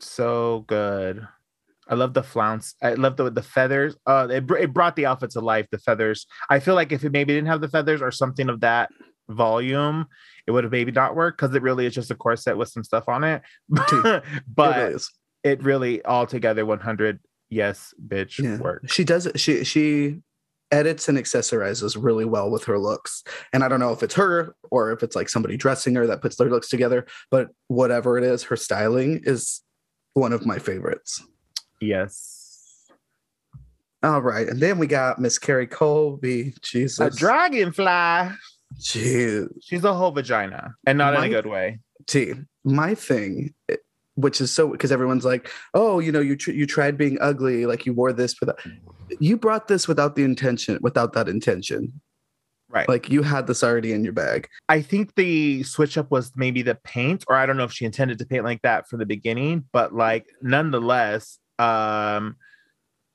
So good. I love the flounce. I love the the feathers. Uh, it, it brought the outfit to life. The feathers. I feel like if it maybe didn't have the feathers or something of that volume, it would have maybe not worked because it really is just a corset with some stuff on it. It but is. it really all together 100 yes bitch Yeah. work. She does. She she edits and accessorizes really well with her looks. And I don't know if it's her or if it's like somebody dressing her that puts their looks together. But whatever it is, her styling is one of my favorites. Yes. All right, and then we got Miss Kerri Colby. Jesus, A dragonfly. Jeez. She's a whole vagina, and not in a good way. T, my thing, which is so because everyone's like, oh, you know, you tr- you tried being ugly, like you wore this without, you brought this without the intention, without that intention. Right. Like you had this already in your bag. I think the switch up was maybe the paint, or I don't know if she intended to paint like that from the beginning, but like nonetheless, um,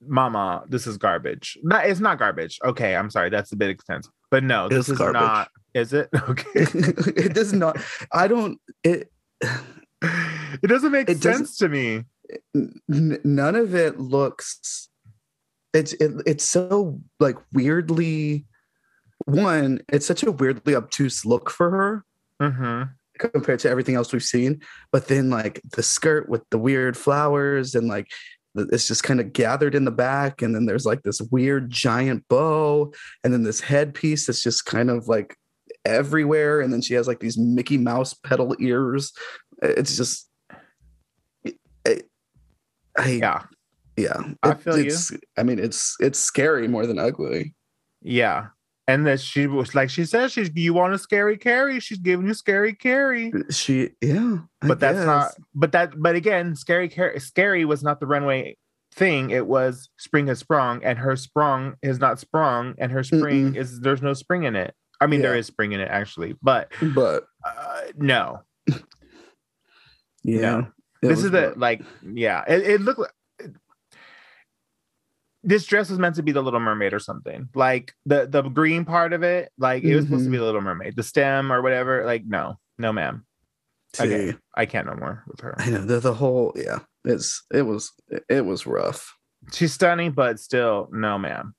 Mama, this is garbage. Not, it's not garbage. Okay, I'm sorry, that's a bit extensive, but no, this It's is garbage. not. Is it okay? it does not. I don't. It. it doesn't make It doesn't- sense to me. n- none of it looks. It's it, it's so like weirdly. One, it's such a weirdly obtuse look for her. hmm compared to everything else we've seen. But then like the skirt with the weird flowers and like it's just kind of gathered in the back, and then there's like this weird giant bow, and then this headpiece that's just kind of like everywhere, and then she has like these Mickey Mouse pedal ears. It's just, I, I Yeah, yeah. I It- feel you. I mean, it's it's scary more than ugly. yeah. And that she was like she said, she's you want a scary Kerri? She's giving you scary Kerri. She, yeah, I but that's not but that but again scary Car- scary was not the runway thing. It was spring has sprung, and her sprung is not sprung, and her spring Mm-mm. is there's no spring in it. I mean, there Yeah. is spring in it actually, but But uh, no. yeah, No. this is the like, yeah. It, it looked like this dress was meant to be the Little Mermaid or something. Like the the green part of it, like it was supposed to be mm-hmm. the Little Mermaid. The stem or whatever, like no, no, ma'am. Okay. I can't no more with her. I know the, the whole yeah. It's it was it was rough. She's stunning, but still, no, ma'am.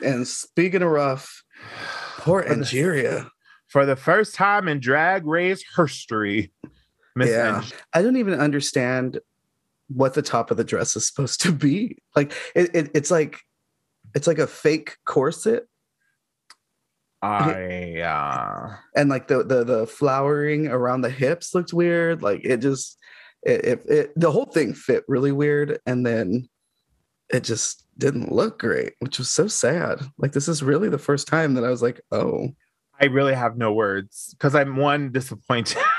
And speaking of rough, poor For the- For the first time in drag race history, Miss Yeah. Ange- I don't even understand what the top of the dress is supposed to be. Like it, it it's like it's like a fake corset I uh and like the the the flowering around the hips looked weird. Like it just it, it, it the whole thing fit really weird and then it just didn't look great, which was so sad. Like this is really the first time that I was like, oh, I really have no words because I'm one disappointed.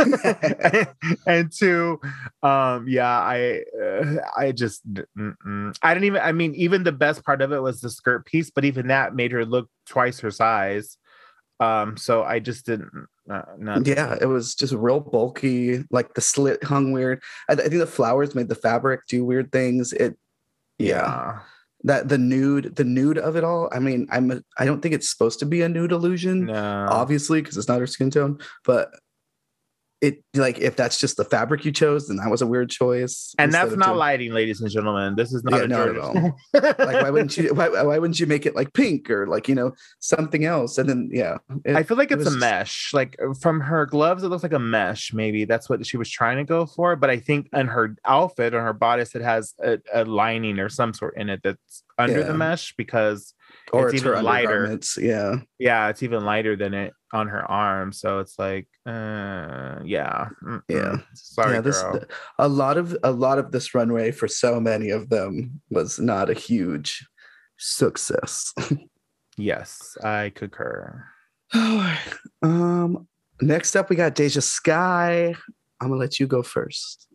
and two, um, yeah, I, uh, I just, mm-mm. I didn't even. I mean, even the best part of it was the skirt piece, but even that made her look twice her size. Um, so I just didn't. Uh, not, yeah, it was just real bulky. Like the slit hung weird. I, I think the flowers made the fabric do weird things. It, yeah. yeah, that the nude the nude of it all i mean i'm a, i don't think it's supposed to be a nude illusion no, obviously because it's not her skin tone but it like if that's just the fabric you chose then that was a weird choice and that's not doing- lighting, ladies and gentlemen. This is not Yeah, a not like why wouldn't you why, why wouldn't you make it like pink or like you know something else and then yeah it- I feel like it's was a just- mesh. Like uh, from her gloves, it looks like a mesh. Maybe that's what she was trying to go for. But I think in her outfit or her bodice, it has a, a lining or some sort in it that's under the mesh because or it's it's, even lighter. yeah yeah, it's even lighter than it on her arm. So it's like, uh, yeah, mm-mm. Yeah. Sorry, yeah this girl. a lot of a lot of this runway for so many of them was not a huge success yes, I concur. um, next up we got DeJa Skye. I'm gonna let you go first.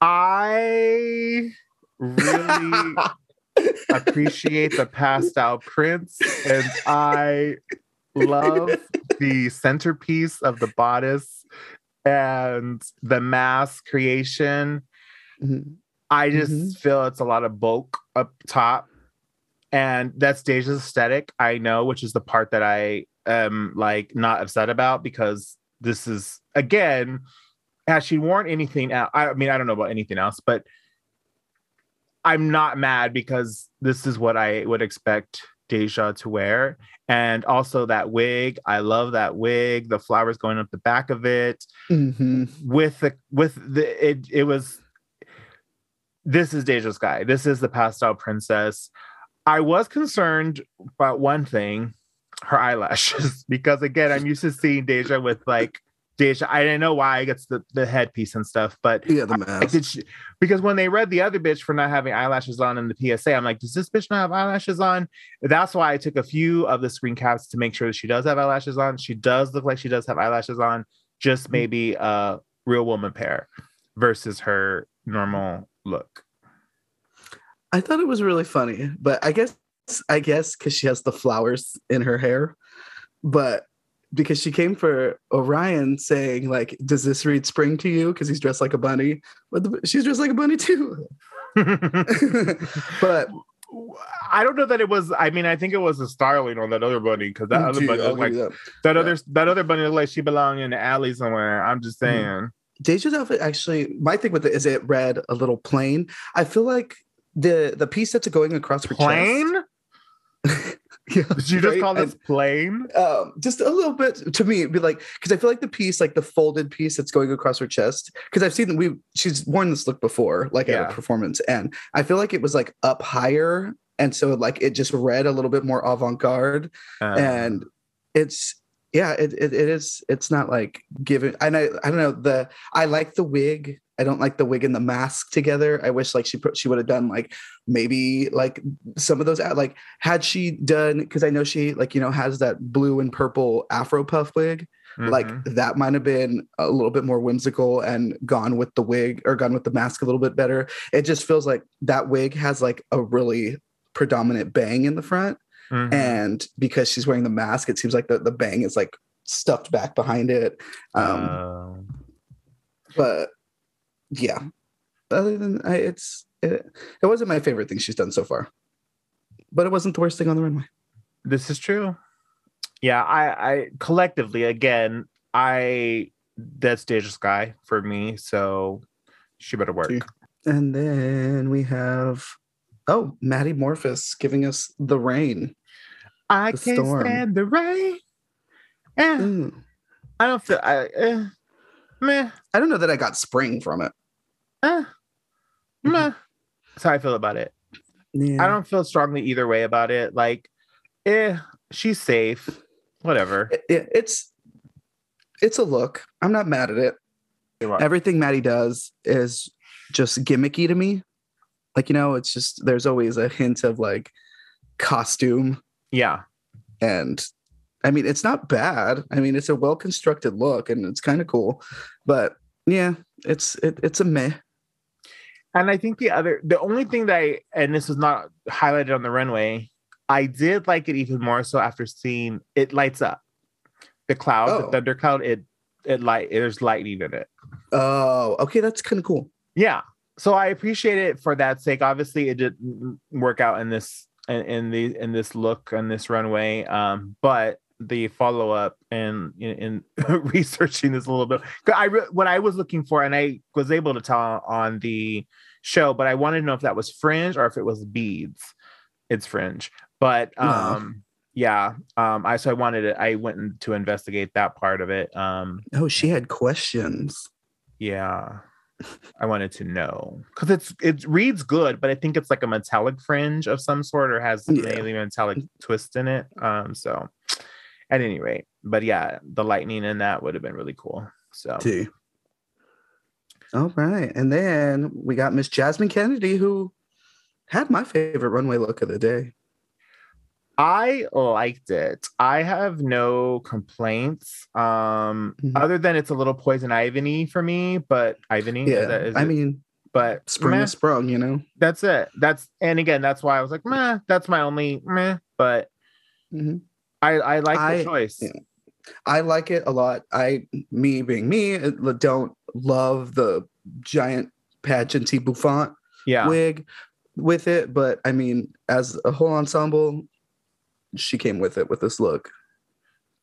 I really appreciate the pastel prints and I love the centerpiece of the bodice and the mask creation. Mhm. I just Mhm. feel it's a lot of bulk up top. And that's Deja's aesthetic, I know, which is the part that I am like not upset about because this is again, has she worn anything else? I mean, I don't know about anything else, but I'm not mad because this is what I would expect Deja to wear. And also that wig. I love that wig, the flowers going up the back of it Mhm. with the with the it it was this is Deja's guy. This is the pastel princess. I was concerned about one thing, her eyelashes, because again, I'm used to seeing Deja with like Deja. I didn't know why I gets the, the headpiece and stuff, but Yeah, the I mask. did she, because when they read the other bitch for not having eyelashes on in the PSA, I'm like, does this bitch not have eyelashes on? That's why I took a few of the screen caps to make sure that she does have eyelashes on. She does look like she does have eyelashes on, just Mm-hmm. maybe a real woman pair versus her normal look. I thought it was really funny, but I guess I guess because she has the flowers in her hair, but because she came for Orion saying like, "Does this read spring to you?" Because he's dressed like a bunny, but the, she's dressed like a bunny too. but I don't know that it was. I mean, I think it was a starling on that other bunny because that other Gee, bunny I'll looked like that. that yeah. other that other bunny like she belonged in the alley somewhere. I'm just Mm-hmm. saying. Deja's outfit actually, my thing with it is it read a little plain. I feel like the the piece that's going across her Plain? yeah, Did you just right? call this And, plain? um, just a little bit to me, it'd be like because I feel like the piece, like the folded piece that's going across her chest, because I've seen we she's worn this look before, like at a performance, and I feel like it was like up higher, and so like it just read a little bit more avant garde, Uh, and it's yeah it, it, it is it's not like given and I, I don't know the i like the wig i don't like the wig and the mask together i wish like she put she would have done like maybe like some of those out like had she done because i know she like you know has that blue and purple afro puff wig Like Mhm. that might have been a little bit more whimsical and gone with the wig or gone with the mask a little bit better. It just feels like that wig has like a really predominant bang in the front. Mhm. And because she's wearing the mask, it seems like the, the bang is like stuffed back behind it. Um, Oh. but yeah, other than I, it's it, it wasn't my favorite thing she's done so far, but it wasn't the worst thing on the runway. This is true. Yeah, I, I collectively again, I that's DeJa Skye for me, so she better work. And then we have oh Maddy Morphosis giving us the rain. I The can't storm. stand the rain. Eh, Ooh. I don't feel. I eh, meh, I don't know that I got spring from it. Eh, meh. That's how I feel about it. Yeah. I don't feel strongly either way about it. Like, eh, she's safe. Whatever. It- it- it's it's a look. I'm not mad at it. Everything Maddy does is just gimmicky to me. Like you know, it's just there's always a hint of like costume Yeah. and I mean it's not bad. I mean it's a well constructed look and it's kind of cool, but yeah, it's it, it's a meh. And I think the other, the only thing that I, and this was not highlighted on the runway, I did like it even more so after seeing it lights up. The cloud, Oh. the thunder cloud, it, it light, there's lightning in it. Oh, okay, that's kind of cool. Yeah. So I appreciate it for that sake. Obviously, it didn't work out in this, in, in the, in this look on this runway. Um, but the follow up and in, in researching this a little bit. I re- what I was looking for, and I was able to tell on the show, but I wanted to know if that was fringe or if it was beads. It's fringe, but um, yeah. Um, I so I wanted to, I went in to investigate that part of it. Um, Oh, she had questions. yeah. I wanted to know because it's it reads good, but I think it's like a metallic fringe of some sort or has Yeah. a metallic twist in it. Um, so at any rate, but yeah, the lightning in that would have been really cool. So too. All right. And then we got Miss Jasmine Kennedy, who had my favorite runway look of the day. I liked it. I have no complaints. Um, Mhm. other than it's a little poison ivy for me, but ivany, Yeah. is that- is I it? mean, but spring meh. is sprung, you know? that's it. That's and again, that's why I was like, meh, that's my only meh, but Mhm. I I like I- the choice. yeah. I like it a lot. I, me being me, don't love the giant pageanty bouffant Yeah. wig with it, but I mean, as a whole ensemble, she came with it with this look.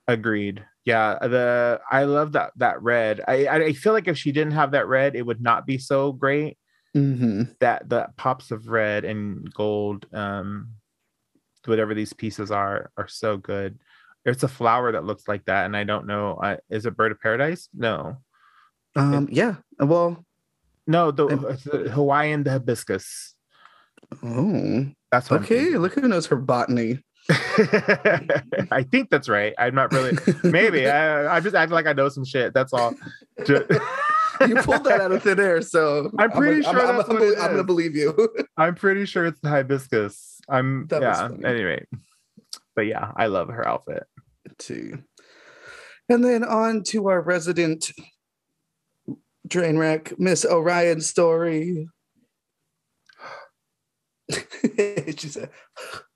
Agreed. Yeah, the I love that that red. I I feel like if she didn't have that red, it would not be so great. hmm That the pops of red and gold, um, whatever these pieces are, are so good. It's a flower that looks like that, and I don't know. I, is it bird of paradise? No, Um, yeah. Well, no. The, it's the Hawaiian hibiscus. oh, That's okay. Look who knows her botany. I think that's right. I'm not really. Maybe I, I just act like I know some shit. That's all. you pulled that out of thin air, so I'm pretty I'm, sure I'm, that's I'm, what it I'm gonna believe you. I'm pretty sure it's the hibiscus. I'm That yeah. Anyway, but yeah, I love her outfit. Too. And then on to our resident train wreck, Miss Orion Story. she said,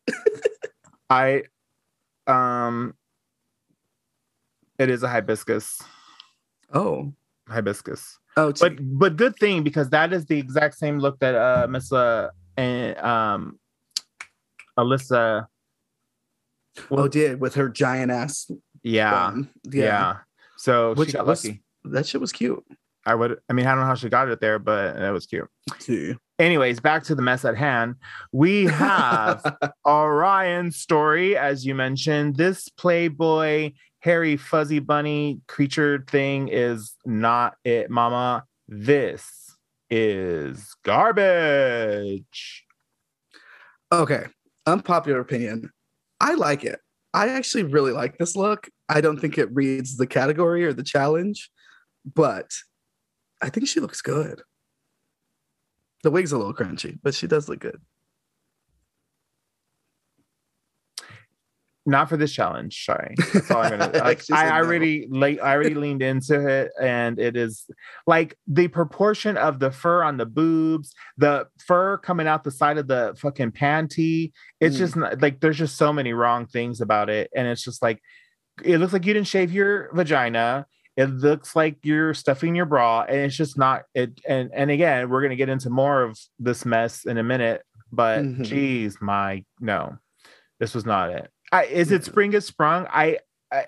I um, it is a hibiscus. "Oh, Hibiscus, oh, but but good thing because that is the exact same look that uh Miss uh, and um Alyssa. oh, did with her giant ass. Yeah, bun. yeah. So Which she got was- lucky. that shit was cute. I would. I mean, I don't know how she got it there, but that was cute. Too. Anyways, back to the mess at hand. We have Orion's story, as you mentioned. This Playboy hairy fuzzy bunny creature thing is not it, mama. This is garbage. Okay, unpopular opinion. I like it. I actually really like this look. I don't think it reads the category or the challenge, but I think she looks good. The wig's a little crunchy, but she does look good. Not for this challenge. Sorry, that's all I'm gonna. like, I, I already like I already leaned into it, and it is like the proportion of the fur on the boobs, the fur coming out the side of the fucking panty. It's mm. just not, like there's just so many wrong things about it, and it's just like it looks like you didn't shave your vagina. It looks like you're stuffing your bra, and it's just not it. And and again, we're gonna get into more of this mess in a minute, but mm-hmm. geez, my no, this was not it. I, is it spring is sprung? I, I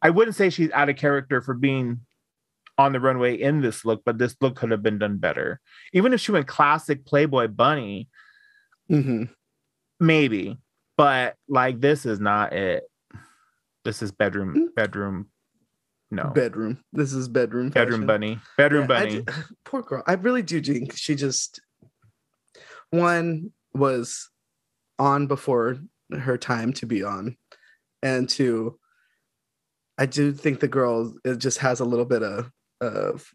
I wouldn't say she's out of character for being on the runway in this look, but this look could have been done better. Even if she went classic Playboy bunny, mm-hmm. maybe. But like this is not it. This is bedroom mm. bedroom. No bedroom. This is bedroom. Bedroom bunny. Bedroom yeah, bunny. Poor girl. I really do think she just one was on before her time to be on. And two i do think the girl it just has a little bit of of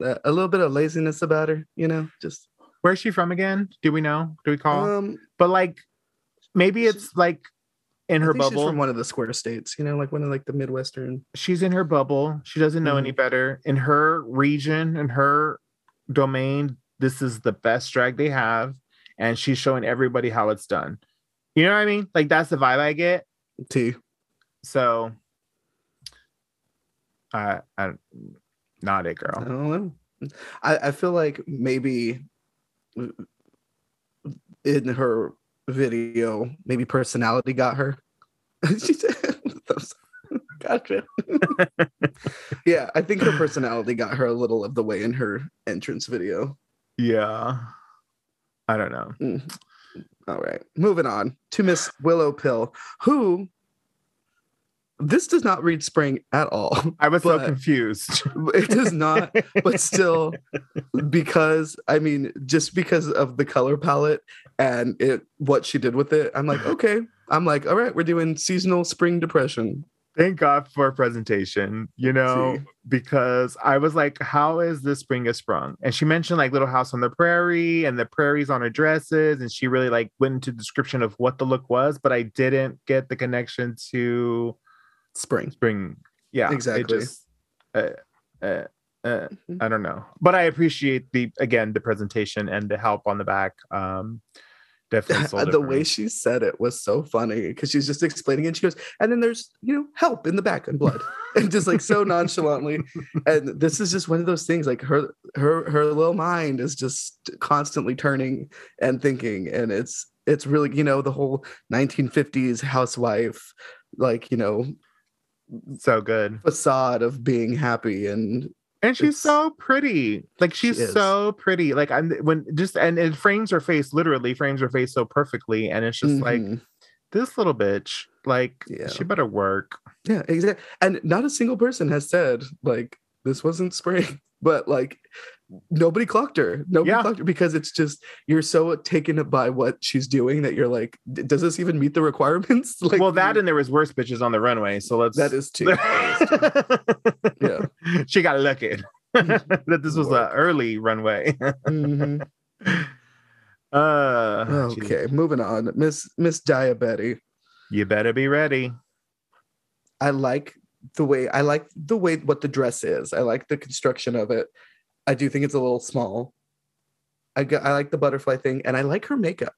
a little bit of laziness about her you know just. Where's she from again? Do we know? Do we call? Um but like maybe it's like in her bubble. from one of the square states you know like one of like the midwestern. She's in her bubble. She doesn't know mm. any better. In her region in her domain this is the best drag they have. And she's showing everybody how it's done you know what I mean? Like that's the vibe I get. T. So I I not it, girl. I don't know. I, I feel like maybe in her video, maybe personality got her. she said, gotcha. yeah, I think her personality got her a little of the way in her entrance video. Yeah. I don't know. Mm. All right, moving on to Miss Willow Pill, who this does not read spring at all. I was so confused. It does not, but still, because I mean, just because of the color palette and it what she did with it, I'm like, okay. I'm like, all right, we're doing seasonal spring depression thank God for a presentation, you know, See. because I was like, how is this spring a sprung? And she mentioned like Little House on the Prairie and the prairies on her dresses. And she really like went into description of what the look was, but I didn't get the connection to spring. Spring. Yeah. Exactly. Just, uh, uh, uh, mm-hmm. I don't know, but I appreciate the again the presentation and the help on the back. Um, definitely the way she said it was so funny because she's just explaining it. And she goes, and then there's you know help in the back and blood, and just like so nonchalantly. And this is just one of those things. Like her her her little mind is just constantly turning and thinking, and it's it's really you know the whole 1950s housewife, like you know, so good facade of being happy and and she's it's, so pretty like she's she so pretty like i'm when just and it frames her face literally frames her face so perfectly and it's just mm-hmm. like this little bitch like yeah. she better work yeah exactly and not a single person has said like this wasn't spring but like nobody clocked her. Nobody yeah. clocked her because it's just you're so taken by what she's doing that you're like does this even meet the requirements? Like well that and there was worse bitches on the runway so let's that is too, yeah. She got lucky that this was an early runway. Mm-hmm. uh okay geez. moving on. Miss miss Daya Betty you better be ready. I like the way i like the way what the dress is. I like the construction of it I do think it's a little small. I I like the butterfly thing, and I like her makeup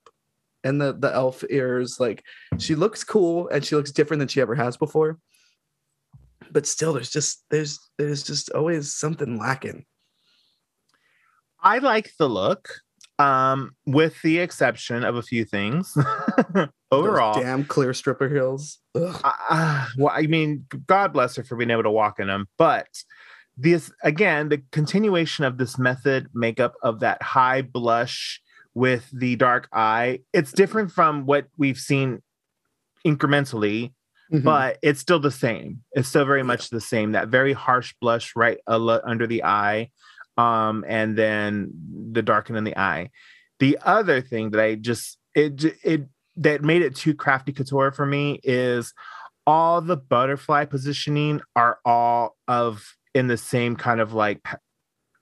and the the elf ears. Like she looks cool, and she looks different than she ever has before. But still, there's just there's there's just always something lacking. I like the look, um, with the exception of a few things. Overall, Those damn clear stripper heels. Uh, well, I mean, God bless her for being able to walk in them, but this again the continuation of this method makeup of that high blush with the dark eye it's different from what we've seen incrementally mm-hmm. but it's still the same. It's still very much the same that very harsh blush right under the eye um and then the darken in the eye. The other thing that i just it it that made it too crafty couture for me is all the butterfly positioning are all of in the same kind of like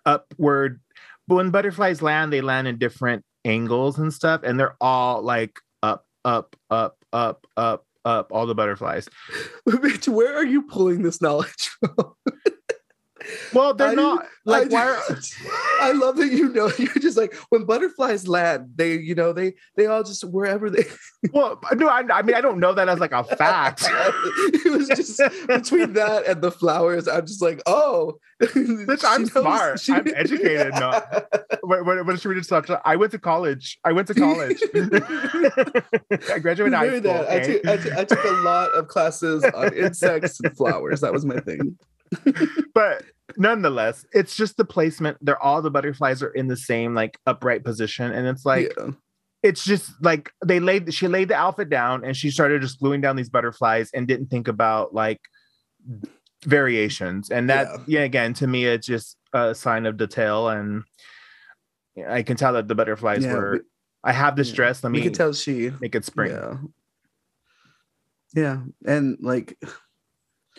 upward. But when butterflies land, they land in different angles and stuff, and they're all like up, up, up, up, up, up all the butterflies. Where are you pulling this knowledge from? Well, they're I- not like I, why I love that you know you're just like when butterflies land, they you know they they all just wherever they. well no I, I mean I don't know that as like a fact. it was just between that and the flowers. I'm just like, oh, Bitch, I'm knows- smart. she- I'm educated, no. what, what, what should we just talk? I went to college. I went to college. I graduated high school. that. I, okay? took, I, took, I took a lot of classes on insects and flowers. That was my thing. but nonetheless, it's just the placement. They're all the butterflies are in the same like upright position, and it's like yeah. it's just like they laid she laid the outfit down and she started just gluing down these butterflies and didn't think about like variations. And that Yeah. yeah, again to me it's just a sign of detail and I can tell that the butterflies Yeah, were we- I have this dress, let me can tell she. make it spring. Yeah. Yeah, and like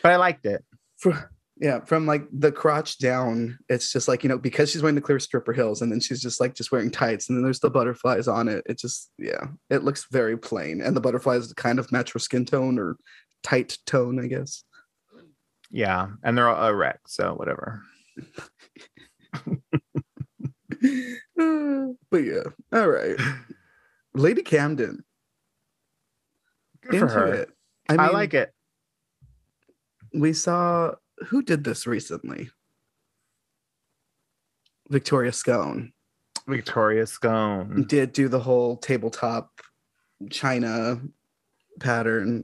But I liked it. for yeah, from like the crotch down, it's just like you know because she's wearing the clear stripper heels, and then she's just like just wearing tights, and then there's the butterflies on it. It just yeah, it looks very plain, and the butterflies kind of match her skin tone or tight tone, I guess. Yeah. And they're all erect, so whatever. but yeah, all right, Lady Camden. Good for her. it. I, I, like it. we saw who did this recently. Victoria Scone. Victoria Scone. did do the whole tabletop china pattern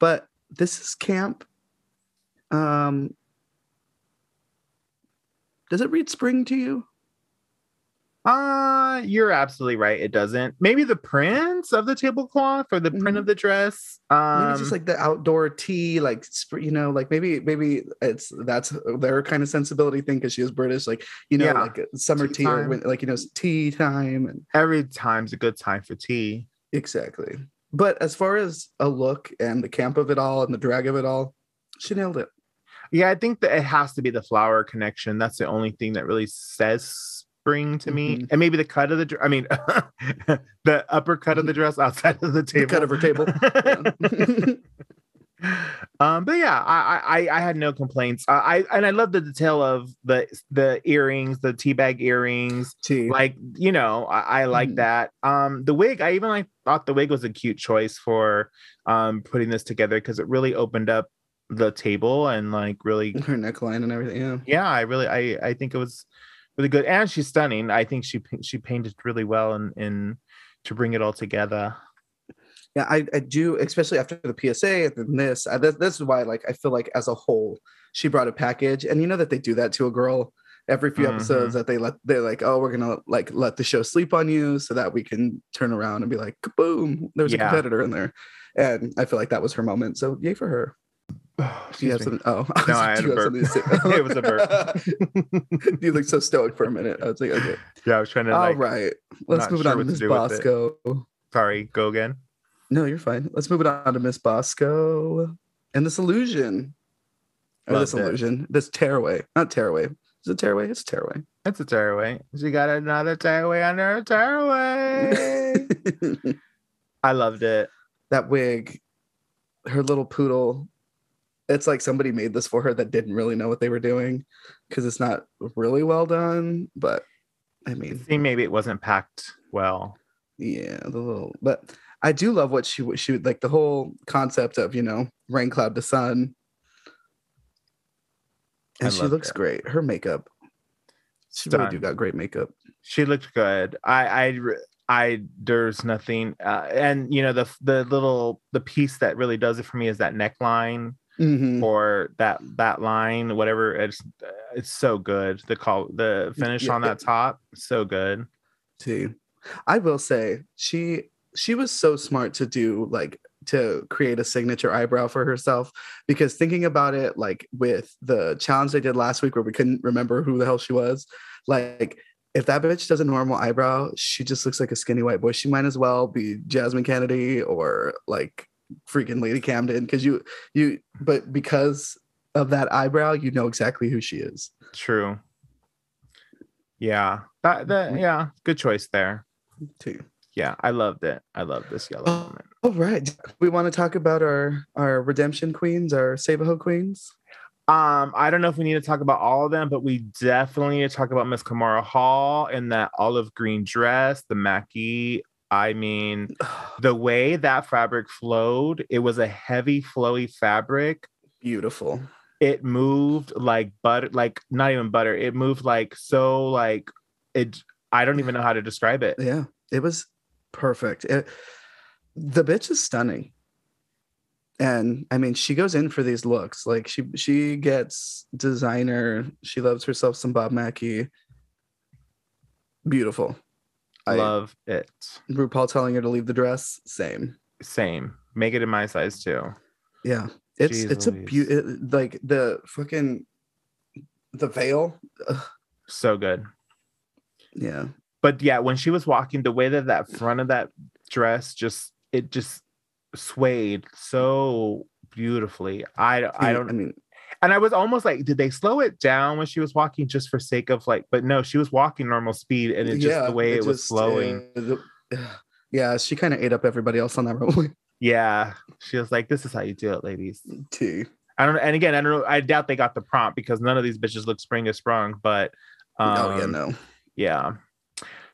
but this is camp um does it read spring to you Uh, you're absolutely right. It doesn't. Maybe the prints of the tablecloth or the print of the dress. Um, maybe it's just like the outdoor tea like you know like maybe maybe it's that's their kind of sensibility thing because she is british like you know Yeah. like uh, summer Tea tea, or when, like you know tea time and every time's a good time for tea. exactly but as far as a look and the camp of it all and the drag of it all she nailed it Yeah, I think that it has to be the flower connection. That's the only thing that really says spring to me, Mhm. and maybe the cut of the. I mean, the upper cut of the dress outside of the the table. cut of her table um, but yeah, I, I I had no complaints. I, I and I love the detail of the the earrings, the teabag earrings. tea like you know i, I like Mhm. that um the wig i even like thought the wig was a cute choice for um putting this together because it really opened up the table and like really her neckline and everything. Yeah. yeah i really i i think it was really good and she's stunning i think she she painted really well in in to bring it all together Yeah, I, I do, especially after the PSA and then this. I, this. This is why, like, I feel like as a whole, she brought a package, and you know that they do that to a girl every few mm-hmm. episodes. That they let they're like, oh, we're gonna like let the show sleep on you so that we can turn around and be like, boom, there's a competitor in there, and I feel like that was her moment. So yay for her. Do you have me. something? Oh, No, like, I had a burp. something to say?" It was a burp. you look so stoic for a minute. I was like, okay, yeah i was trying to all like right, let's move it sure on to Miss. Bosco. sorry go again No, you're fine. Let's move it on to Miss Bosco and this illusion. Or this it. illusion. This tearaway. Not tearaway. Is it tearaway? It's a tearaway. it's a tearaway she got another tearaway under her tearaway i loved it that wig, her little poodle. It's like somebody made this for her that didn't really know what they were doing because it's not really well done. But I mean, maybe it wasn't packed well yeah, the little. But I do love what she would. She would like the whole concept of you know rain cloud to sun. I And she looks great. Her makeup. She really do got great makeup. she looked good i i i there's nothing uh, and you know the the little the piece that really does it for me is that neckline Mhm. or that that line whatever it's it's so good the call the finish Yeah. on that top so good See, I will say she she was so smart to do like to create a signature eyebrow for herself because thinking about it like with the challenge they did last week where we couldn't remember who the hell she was like if that bitch does a normal eyebrow she just looks like a skinny white boy she might as well be jasmine kennedy or like freaking lady camden because you you but because of that eyebrow you know exactly who she is true yeah that that yeah good choice there too yeah i loved it i love this yellow Oh, moment All right. We want to talk about our our redemption queens, our Save-A-Ho queens. Um, I don't know if we need to talk about all of them, but we definitely need to talk about Miss Kahmora Hall in that olive green dress, the Mackie. I mean, the way that fabric flowed, it was a heavy, flowy fabric. Beautiful. It moved like butter, like not even butter. It moved like so, like it. I don't even know how to describe it. Yeah, it was perfect. It, the bitch is stunning and i mean she goes in for these looks like she she gets designer she loves herself some bob mackie beautiful I love it. Rupaul telling her to leave the dress? Same. Same. Make it in my size too. Yeah. It's Jeez it's Louise. a beauty like the fucking the veil? Ugh. so good. Yeah. But yeah when she was walking the way that that front of that dress just it just swayed so beautifully. I I don't I mean and I was almost like, did they slow it down when she was walking just for sake of like, but no, she was walking normal speed and it's just the way it, it was flowing. Uh, yeah, she kind of ate up everybody else on that runway. Yeah. She was like, this is how you do it, ladies. T. I don't. And again, I don't know. I doubt they got the prompt because none of these bitches look spring as sprung, but um, oh yeah, no. Yeah.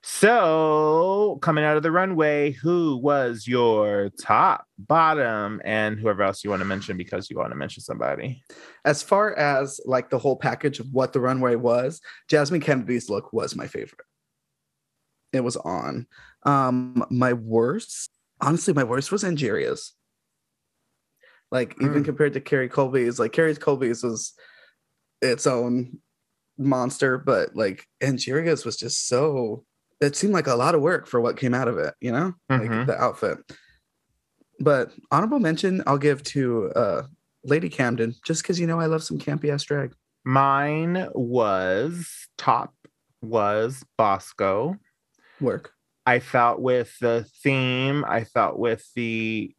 So, coming out of the runway, who was your top, bottom, and whoever else you want to mention because you want to mention somebody? As far as like the whole package of what the runway was, Jasmine Kennedy's look was my favorite. It was on. Um, my worst, honestly, my worst was Angeria's. Like, mm. even hmm. compared to Kerri Colby's, like Kerri Colby's was its own monster, but like Angeria's was just so it seemed like a lot of work for what came out of it, you know, mm-hmm. like the outfit. But honorable mention I'll give to uh, Lady Camden, just because you know I love some campy ass drag. Mine was top was Bosco. Work. I felt with the theme. I felt with the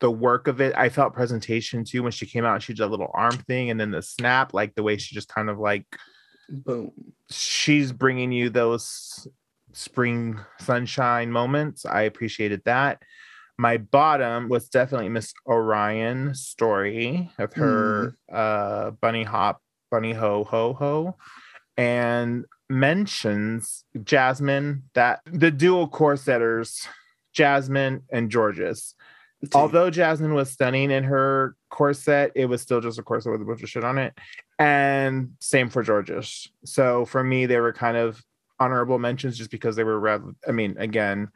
the work of it. I felt presentation too when she came out. She did a little arm thing, and then the snap, like the way she just kind of like boom. She's bringing you those spring sunshine moments. I appreciated that. My bottom was definitely miss orion story of her mm. uh bunny hop bunny ho ho ho and mentions jasmine that the dual corseters jasmine and jorgeous Although Jasmine was stunning in her corset, it was still just a corset with a bunch of shit on it. And same for Jorgeous. So for me, they were kind of honorable mentions just because they were rather, I mean, again,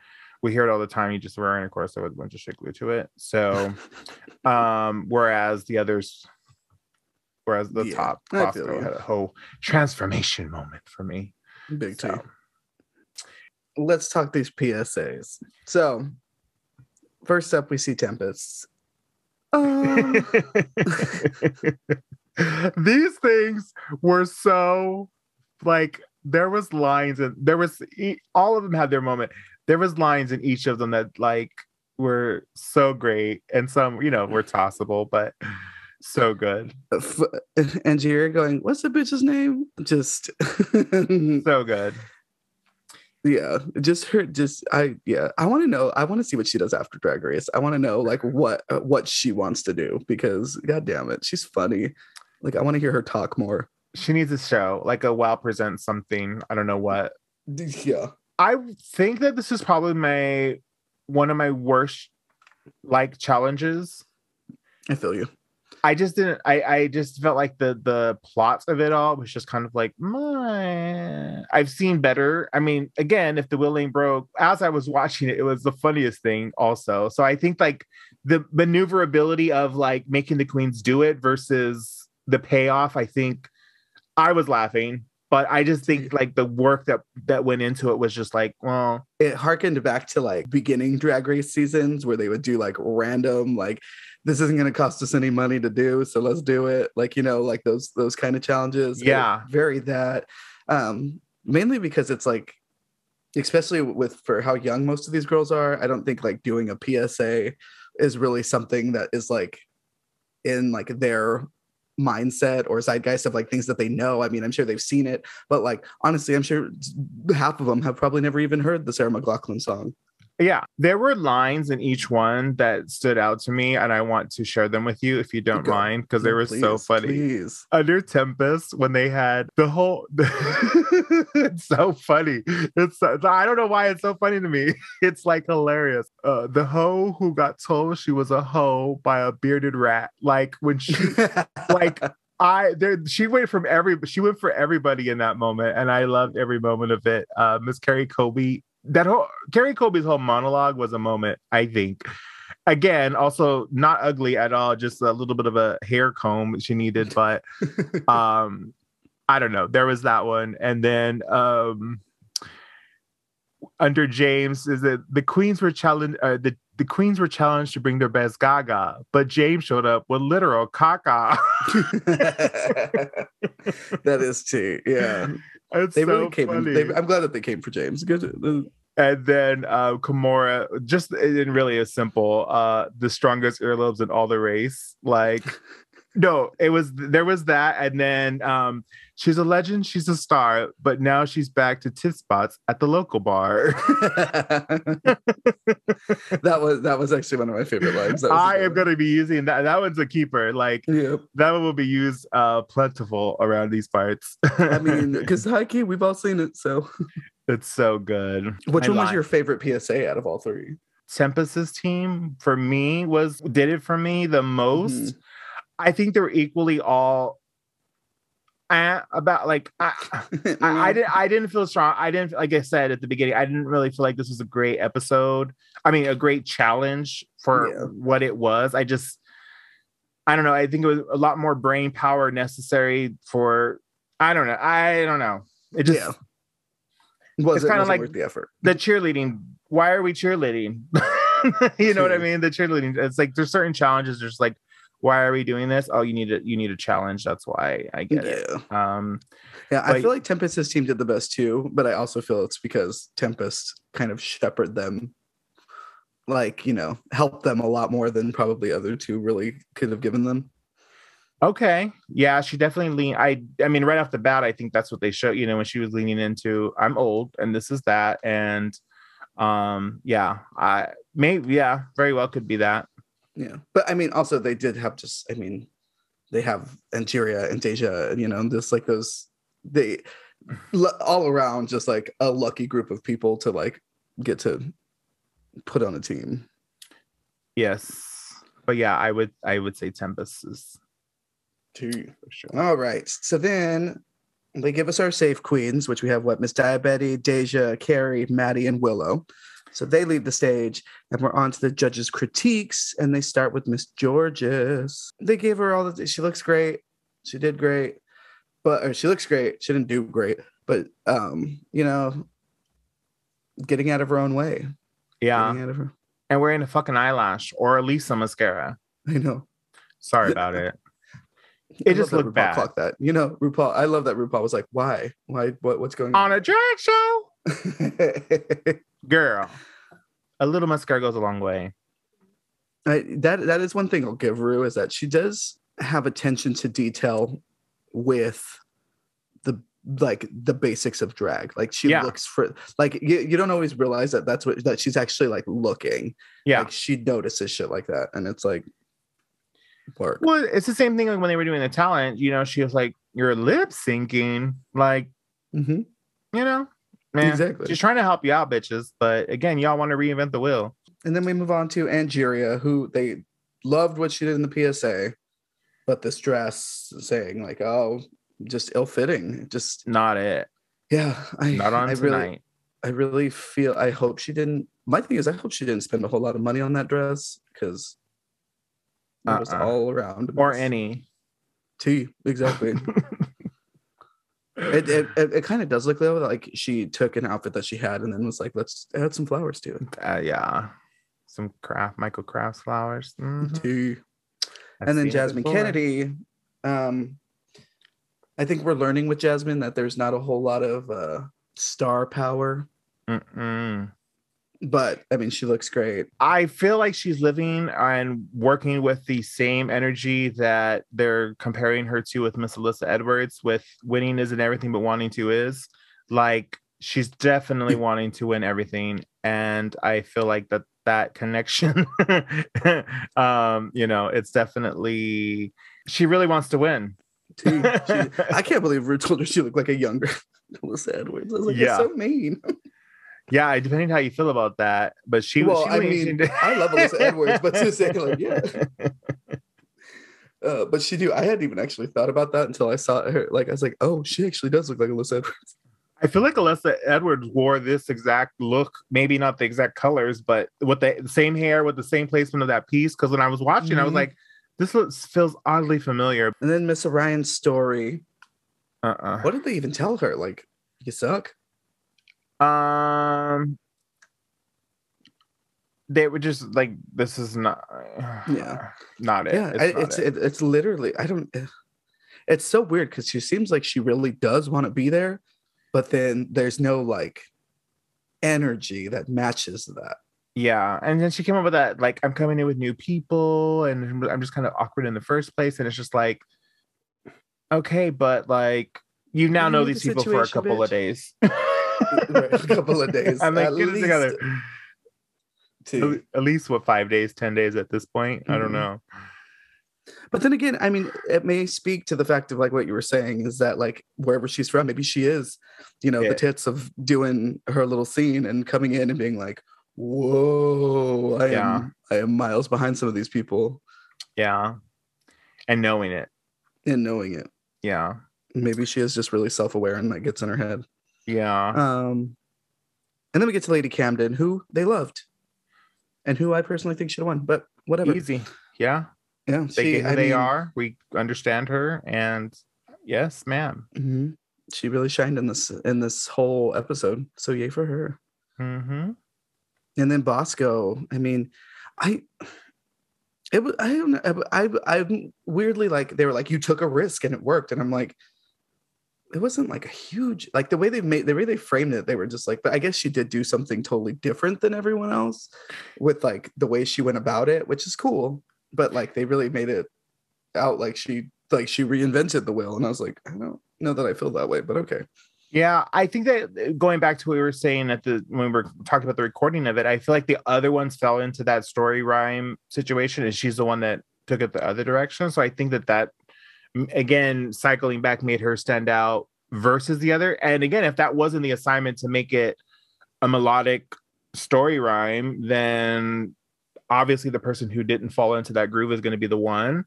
we hear it all the time. You just wearing a corset with a bunch of shit glued to it. So, um, whereas the others, whereas the yeah, top Bosco had a whole transformation moment for me. Big so. time. Let's talk these PSAs. So, first up, we see Tempest. Um... These things were so like there was lines and there was all of them had their moment. There was lines in each of them that like were so great and some you know were tossable, but so good. And you're going, what's the bitch's name? Just so good yeah just her just i yeah i want to know i want to see what she does after drag race. I want to know like what uh, what she wants to do because god damn it she's funny. Like i want to hear her talk more. She needs a show like a wow present something i don't know what. Yeah. I think that this is probably my one of my worst like challenges. I feel you I just didn't. I I just felt like the the plots of it all was just kind of like my. I've seen better. I mean, again, if the will ain't broke, as I was watching it, it was the funniest thing. Also, so I think like the maneuverability of like making the queens do it versus the payoff. I think I was laughing, but I just think like the work that that went into it was just like, well, it harkened back to like beginning drag race seasons where they would do like random like this isn't going to cost us any money to do so let's do it like you know like those those kind of challenges yeah very that um mainly because it's like especially with for how young most of these girls are i don't think like doing a psa is really something that is like in like their mindset or zeitgeist of like things that they know. I mean, I'm sure they've seen it, but like honestly, I'm sure half of them have probably never even heard the Sarah McLachlan song. Yeah, there were lines in each one that stood out to me, and I want to share them with you if you don't Go. mind, because they were so funny. Please. Under Tempest, when they had the whole, it's so funny. It's so- I don't know why it's so funny to me. It's like hilarious. Uh, the hoe who got told she was a hoe by a bearded rat, like when she like I there she went from every she went for everybody in that moment, and I loved every moment of it. Uh, Miss Kerri Colby, that whole Kerri Colby's whole monologue was a moment, I think. Again, also not ugly at all, just a little bit of a hair comb she needed, but um, I don't know. There was that one, and then um, under James is it the queens were challenged. Uh, the the queens were challenged to bring their best Gaga, but James showed up with literal caca. that is too. Yeah. it's They so really came in. They, I'm glad that they came for James. Good. and then uh Kahmora, just in really is simple. Uh the strongest earlobes in all the race. Like no, it was there was that, and then um she's a legend, she's a star, but now she's back to tip spots at the local bar. that was that was actually one of my favorite lines. That was a I am one. gonna be using that. That one's a keeper. Like Yeah. that one will be used uh plentiful around these parts. I mean, because high key, we've all seen it. So, it's so good. which I one was your favorite PSA out of all three? Tempest's team for me was did it for me the most. Mhm. I think they're equally all eh, about like I, I, I didn't I didn't feel strong. I didn't like I said at the beginning, I didn't really feel like this was a great episode. I mean a great challenge for Yeah. what it was. I just I don't know. I think it was a lot more brain power necessary for I don't know. I don't know. It just Yeah. Was It's it kinda like- worth the effort? the cheerleading. Why are we cheerleading? you know what I mean? The cheerleading. It's like there's certain challenges. There's like, why are we doing this? Oh, you need a you need a challenge. That's why I get it. Yeah. Um, Yeah, I feel like Tempest's team did the best too, but I also feel it's because Tempest kind of shepherded them, like you know, helped them a lot more than probably other two really could have given them. okay, yeah, she definitely lean. I I mean, right off the bat, I think that's what they show. You know, when she was leaning into, I'm old and this is that, and um, yeah, I may yeah, very well could be that. Yeah, but I mean, also they did have just, I mean, they have Angeria and DeJa, you know, just like those, they all around just like a lucky group of people to like get to put on a team. Yes, but yeah, I would I would say Tempest is Two. for sure. All right. So then they give us our safe queens, which we have what Miss Daya Betty, Deja, Kerri, Maddy, and Willow. So they leave the stage, and we're on to the judges' critiques, and they start with Miss Jorgeous. They gave her all the. She looks great. She did great, but she looks great. She didn't do great, but um, you know, getting out of her own way. Yeah, Getting out of her. and wearing a fucking eyelash or at least a Lisa mascara. I know. Sorry about it. It love just looked RuPaul bad. Clocked that. You know, RuPaul. I love that RuPaul was like, "Why? Why? What? What's going On on?" a drag show, girl. A little mascara goes a long way. I, that that is one thing I'll give Ru is that she does have attention to detail with the like the basics of drag. Like she Yeah. looks for like you, you don't always realize that that's what that she's actually like looking. Yeah. Like she notices shit like that, and it's like work. Well, it's the same thing like when they were doing the talent. You know, she was like, "You're lip syncing," like Mhm. you know, man. Exactly. She's trying to help you out, bitches. But again, y'all want to reinvent the wheel. And then we move on to Angeria, who they loved what she did in the PSA, but this dress saying like, oh, just ill fitting. Just Not it. yeah, I Not on I tonight. really I really feel I hope she didn't my thing is I hope she didn't spend a whole lot of money on that dress because it was Uh-uh. all around or any. tea exactly. it it, it, it kind of does look though like she took an outfit that she had and then was like let's add some flowers to it. uh, yeah. Some craft, Michael Crafts flowers. Mhm. And then Jasmine before. Kennedy. Um, I think we're learning with Jasmine that there's not a whole lot of uh, star power, Mm-mm. But I mean, she looks great. I feel like she's living and working with the same energy that they're comparing her to with Miss Alyssa Edwards with winning isn't everything but wanting to is. Like she's definitely wanting to win everything and i feel like that that connection um you know it's definitely she really wants to win T, she- I can't believe Ru told her she looked like a younger Alyssa Edwards. I was like, Yeah. that's so mean. Yeah depending how you feel about that but she was. well, she I mean, to- I love Alyssa Edwards, but to say like, yeah. Uh, but she do. I hadn't even actually thought about that until I saw her. Like, I was like, oh, she actually does look like Alyssa Edwards. I feel like Alyssa Edwards wore this exact look, maybe not the exact colors, but with the same hair, with the same placement of that piece. Because when I was watching, I was Mhm. like, this looks feels oddly familiar. And then Miss Orion's story. Uh-uh. What did they even tell her? Like, you suck. Um, they were just like, this is not, Yeah. not it. yeah, It's, I, it's it. it, it's literally. I don't. eh, It's so weird because she seems like she really does want to be there, but then there's no like energy that matches that. yeah. And then she came up with that, like, I'm coming in with new people, and I'm just kind of awkward in the first place, and it's just like, okay, but like, you now know these the people for a couple of days. Right, a couple of days, I'm like, at get it together. least. At At least what five days, ten days at this point. I don't Mhm. know. But then again, I mean, it may speak to the fact of like what you were saying is that like wherever she's from, maybe she is, you know, Yeah. the tits of doing her little scene and coming in and being like, "Whoa, I Yeah. am, I am miles behind some of these people," Yeah. And knowing it. and knowing it. Yeah. Maybe she is just really self-aware and that gets in her head. Yeah. Um, and then we get to Lady Camden, who they loved, and who I personally think should have won. But whatever. Easy. Yeah. Yeah, They she, get who I they mean, are. We understand her. And yes, ma'am. mhm. She really shined in this in this whole episode. So yay for her. Mm-hmm. and then Bosco. I mean, I it was I don't know. I I'm weirdly like they were like you took a risk and it worked, and I'm like, it wasn't like a huge like the way they made the way they framed it. They were just like, but I guess she did do something totally different than everyone else with like the way she went about it, which is cool. But like they really made it out like she like she reinvented the wheel, and I was like, I don't know that I feel that way, but okay. Yeah, I think that uh, going back to what we were saying at the when we were talking about the recording of it, I feel like the other ones fell into that story rhyme situation, and she's the one that took it the other direction. So I think that that again, cycling back, made her stand out versus the other. And again, if that wasn't the assignment to make it a melodic story rhyme, then obviously the person who didn't fall into that groove is going to be the one.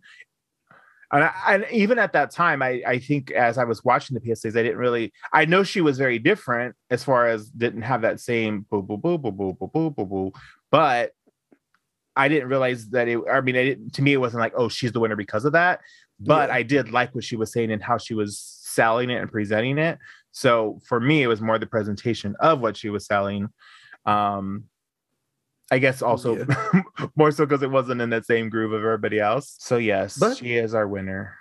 And, I, and even at that time, I, I think as I was watching the PSAs, I didn't really. I know she was very different as far as didn't have that same boo boo boo boo boo boo boo boo boo, but I didn't realize that it. I mean, I didn't, to me, it wasn't like, oh, she's the winner because of that. But Yeah. I did like what she was saying and how she was selling it and presenting it. So for me, it was more the presentation of what she was selling. Um, I guess also more so because it wasn't in that same groove of everybody else. So yes, But- she is our winner.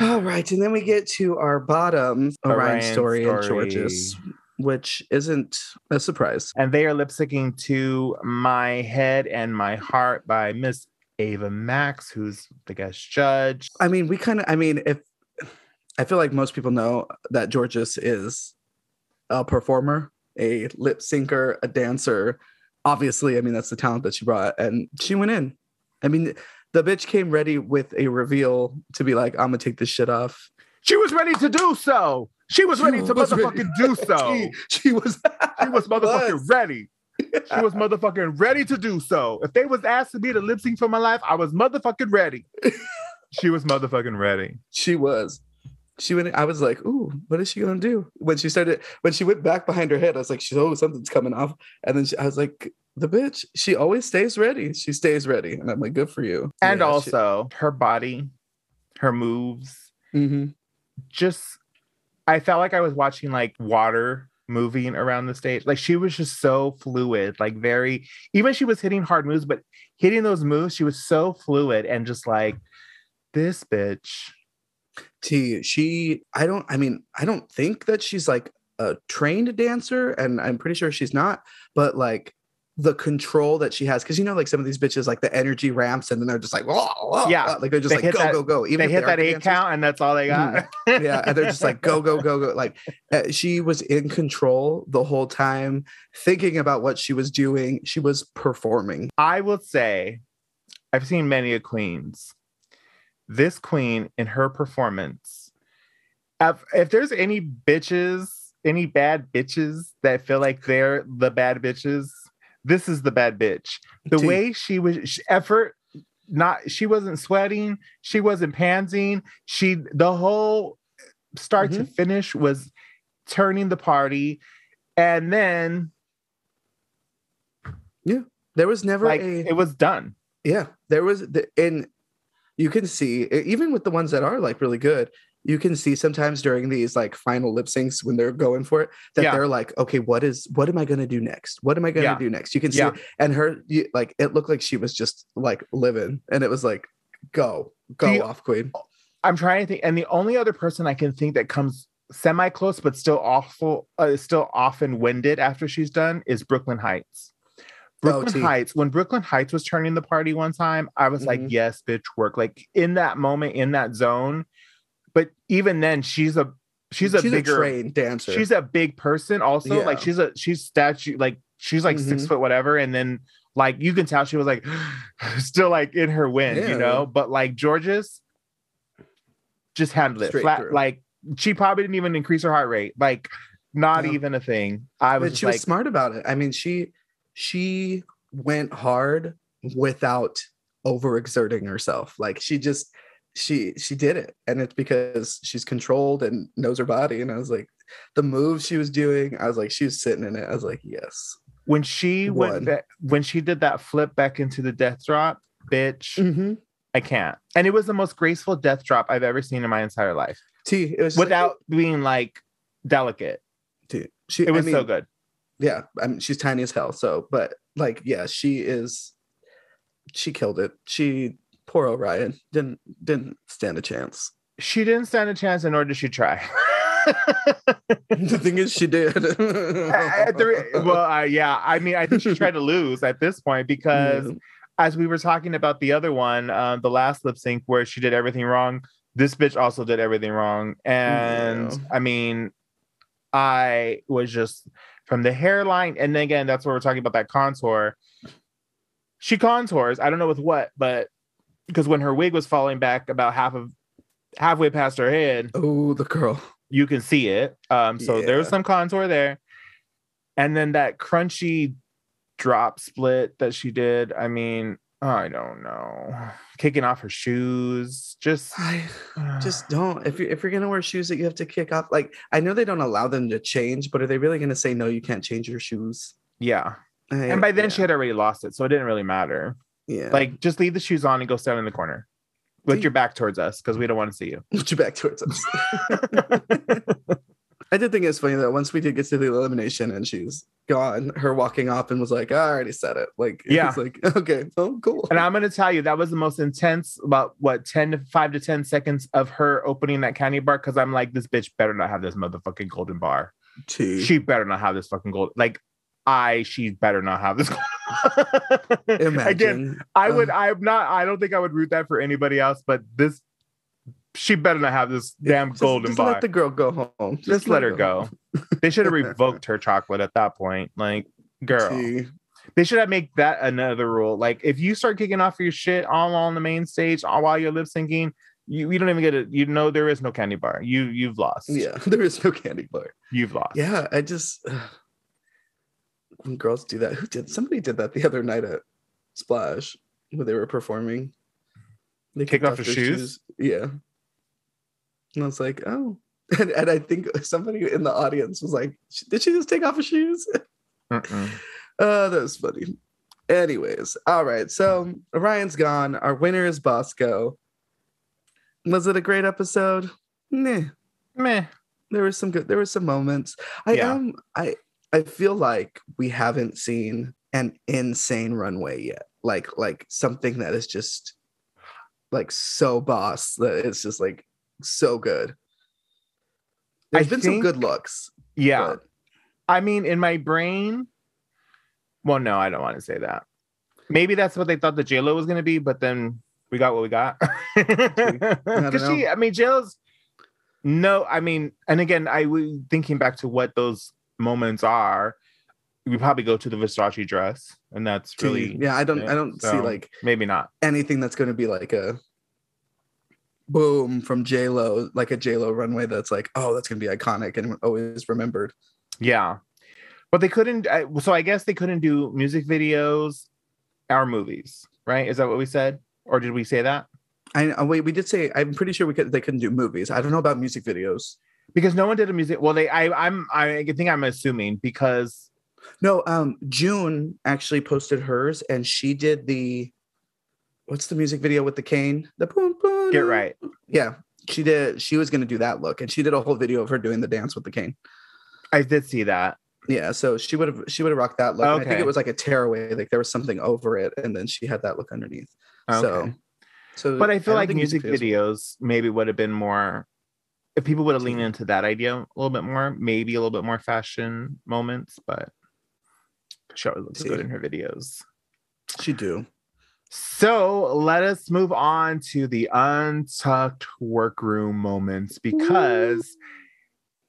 All right, and then we get to our bottom Orion Orion story, and. Jorgeous, which isn't a surprise. And they are lip syncing to My Head and My Heart by Miss Ava Max, who's the guest judge. I mean, we kind of, I mean, if I feel like most people know that Jorgeous is a performer, a lip syncer, a dancer. Obviously, I mean, that's the talent that she brought, and she went in. I mean, the bitch came ready with a reveal to be like, I'm gonna take this shit off. She was ready to do so. She was ready to was ready. motherfucking do so. She, she was, She was motherfucking was. ready. She was motherfucking ready to do so. If they was asking me to lip sync for my life, I was motherfucking ready. She was motherfucking ready. She was. She went. I was like, "Ooh, what is she gonna do?" When she started, when she went back behind her head, I was like, "She's oh, something's coming off." And then she, I was like, "The bitch, she always stays ready. She stays ready." And I'm like, "Good for you." And Yeah, she- also her body, her moves, Mhm. just I felt like I was watching like water moving around the stage. Like she was just so fluid, like very even she was hitting hard moves, but hitting those moves, she was so fluid and just like this bitch. T. She. I don't. I mean, I don't think that she's like a trained dancer, and I'm pretty sure she's not. But like, the control that she has because you know like some of these bitches like the energy ramps and then they're just like whoa, whoa, Yeah. like they're just They like go that- go go even they hit are that eight dancers. count and that's all they got. yeah and they're just like go go go go like uh, she was in control the whole time thinking about what she was doing she was performing I will say, I've seen many a queens. This queen in her performance, if, if there's any bitches, any bad bitches that feel like they're the bad bitches, this is the bad bitch. The way she was, she, effort, not she wasn't sweating, she wasn't pantsing. She the whole uh, start to mm-hmm. finish was turning the party, and then yeah, there was never like a it was done. yeah there was the and you can see even with the ones that are like really good you can see sometimes during these like final lip syncs when they're going for it that Yeah. they're like okay what is what am i going to do next what am i going to Yeah. do next you can see Yeah. and her you, like it looked like she was just like living and it was like go go The- off queen I'm trying to think, and the only other person I can think that comes semi close, but still awful, uh, still often winded after she's done is Brooklyn Hytes. Brooklyn T. Hytes, when Brooklyn Hytes was turning the party one time, I was like, Mhm. yes, bitch, work. Like in that moment, in that zone. But even then, she's a she's a bigger trained dancer she's a big person also. Like she's a she's statue, like she's like six Mhm. foot whatever. And then like you can tell she was like still like in her wind, Yeah. you know. But like Jorgeous just handled it Straight flat. through. Like she probably didn't even increase her heart rate. Like not No. even a thing. I was but she like, was smart about it. I mean, she she went hard without overexerting herself. Like she just she she did it, and it's because she's controlled and knows her body. And I was like, the moves she was doing, I was like, she was sitting in it. I was like, yes. when she One. went back, when she did that flip back into the death drop, bitch, Mm-hmm. I can't. And it was the most graceful death drop I've ever seen in my entire life T, it was just like, without being like delicate. T, she, It was I so good. Yeah, I mean, she's tiny as hell. So, but like, yeah, she is. She killed it. She poor Orion didn't didn't stand a chance. She didn't stand a chance, and nor did she try. the thing is, she did. At the- well, uh, yeah, I mean, I think she tried to lose at this point because, as we were talking about the other one, um, the last lip sync where she did everything wrong, this bitch also did everything wrong. And Yeah. I mean, I was just from the hairline, and then again, that's where we're talking about that contour. She contours. I don't know with what, but because when her wig was falling back about half of halfway past her head, oh, the girl. you can see it. Um, so there was some contour there. And then that crunchy drop split that she did. I mean, I don't know. Kicking off her shoes. Just I just don't. If you if you're gonna wear shoes that you have to kick off, like I know they don't allow them to change, but are they really gonna say no? You can't change your shoes. yeah. I- And by then yeah, she had already lost it. So it didn't really matter. Yeah. Like just leave the shoes on and go stand in the corner with your back towards us because we don't want to see you. Put your back towards us. I did think it's funny that once we did get to the elimination and she's gone, her walking off and was like, I already said it. Like, Yeah. it's like, okay, oh, cool. And I'm gonna tell you that was the most intense about what 10 to 5 to 10 seconds of her opening that candy bar because I'm like, this bitch better not have this motherfucking golden bar. T. she better not have this fucking gold. Like I, she better not have this. Imagine. Again, I would. uh, I'm not. I don't think I would root that for anybody else. But this, she better not have this damn just- golden just bar. Let the girl go home. just let her go. they should have revoked her chocolate at that point. Like, girl, T. they should have make that another rule. Like, if you start kicking off your shit all on the main stage, all while you're lip syncing, you, you don't even get it. You know there is no candy bar. You you've lost. Yeah, there is no candy bar. you've lost. Yeah, I just when girls do that. Who did? Somebody did that the other night at Splash when they were performing. They Kick kicked off their shoes? Yeah, and I was like, oh, and, and I think somebody in the audience was like, did she just take off her shoes? Mm-mm. Uh, that was funny. Anyways, all right. So Orion's gone. Our winner is Bosco. Was it a great episode? Nah Meh. there was some good there were some moments i Yeah. am i i feel like we haven't seen an insane runway yet like like something that is just like so boss that it's just like so good There's I been some good looks Yeah. but I mean, in my brain, Well, no, I don't want to say that. Maybe that's what they thought the J Lo was going to be, but then we got what we got. Because she, I mean, J Lo's no, I mean, and again, I was thinking back to what those moments are. We probably go to the Versace dress, and that's really yeah. I don't, I don't so see like maybe not. anything that's going to be like a boom from J Lo, like a J Lo runway. That's like, oh, that's going to be iconic and always remembered. Yeah, but they couldn't. I, so I guess they couldn't do music videos our movies, right? Is that what we said, or did we say that? I oh, wait, we did say I'm pretty sure we could they couldn't do movies. I don't know about music videos. Because no one did a music. Well, they. I. I'm. I think I'm assuming because No, um June actually posted hers and she did the what's the music video with the cane? The boom, boom, get right. Yeah. She did she was gonna do that look and she did a whole video of her doing the dance with the cane. I did see that. Yeah, so she would have she would have rocked that look. And I think it was like a tearaway, like there was something over it, and then she had that look underneath. Okay. So, so but I feel don't like music videos maybe would have been more if people would have leaned into that idea a little bit more, maybe a little bit more fashion moments, but she always looks good in her videos. she do. So let us move on to the untucked workroom moments because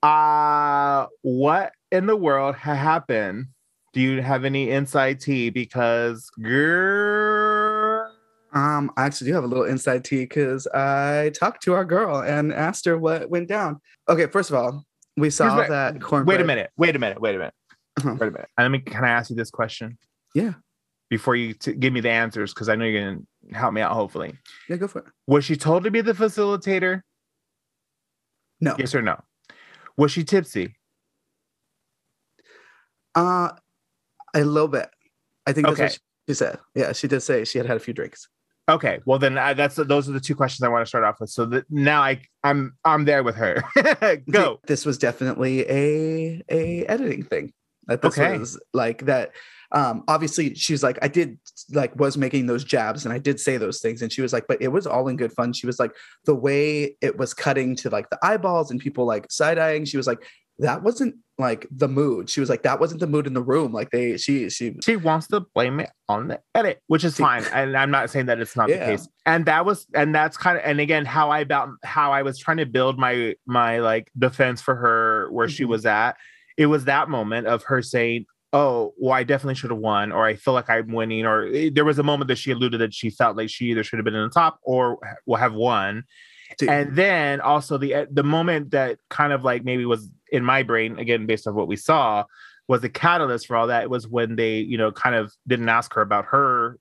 uh what in the world ha- happened? Do you have any inside tea? Because girl Um, I actually do have a little inside tea because I talked to our girl and asked her what went down. Okay, first of all, we saw Here's that corn. wait a minute, wait a minute, wait a minute. Uh-huh. Wait a minute. Let me can I ask you this question? Yeah. Before you t- give me the answers, because I know you're gonna help me out, hopefully. Yeah, go for it. Was she told to be the facilitator? No. Yes or no? Was she tipsy? Uh, a little bit. I think that's Okay. what she, she said. Yeah, she did say she had had a few drinks. Okay, well then I, that's those are the two questions I want to start off with. So that now I I'm I'm there with her. Go. This was definitely a a editing thing. That this Okay. was like that. Um, obviously, she's like, I did like was making those jabs and I did say those things, and she was like, but it was all in good fun. She was like, the way it was cutting to like the eyeballs and people like side eyeing. She was like, that wasn't like the mood. She was like, that wasn't the mood in the room. Like they, she, she, She wants to blame it on the edit, which is fine. And I'm not saying that it's not Yeah. the case. And that was and that's kind of and again how I about how I was trying to build my my like defense for her where she Mhm. was at. It was that moment of her saying, "Oh, well, I definitely should have won," or "I feel like I'm winning," or eh, there was a moment that she alluded that she felt like she either should have been in the top or will have won. See, And then also the eh, the moment that kind of like maybe was in my brain again based on what we saw was the catalyst for all that. It was when they you know kind of didn't ask her about her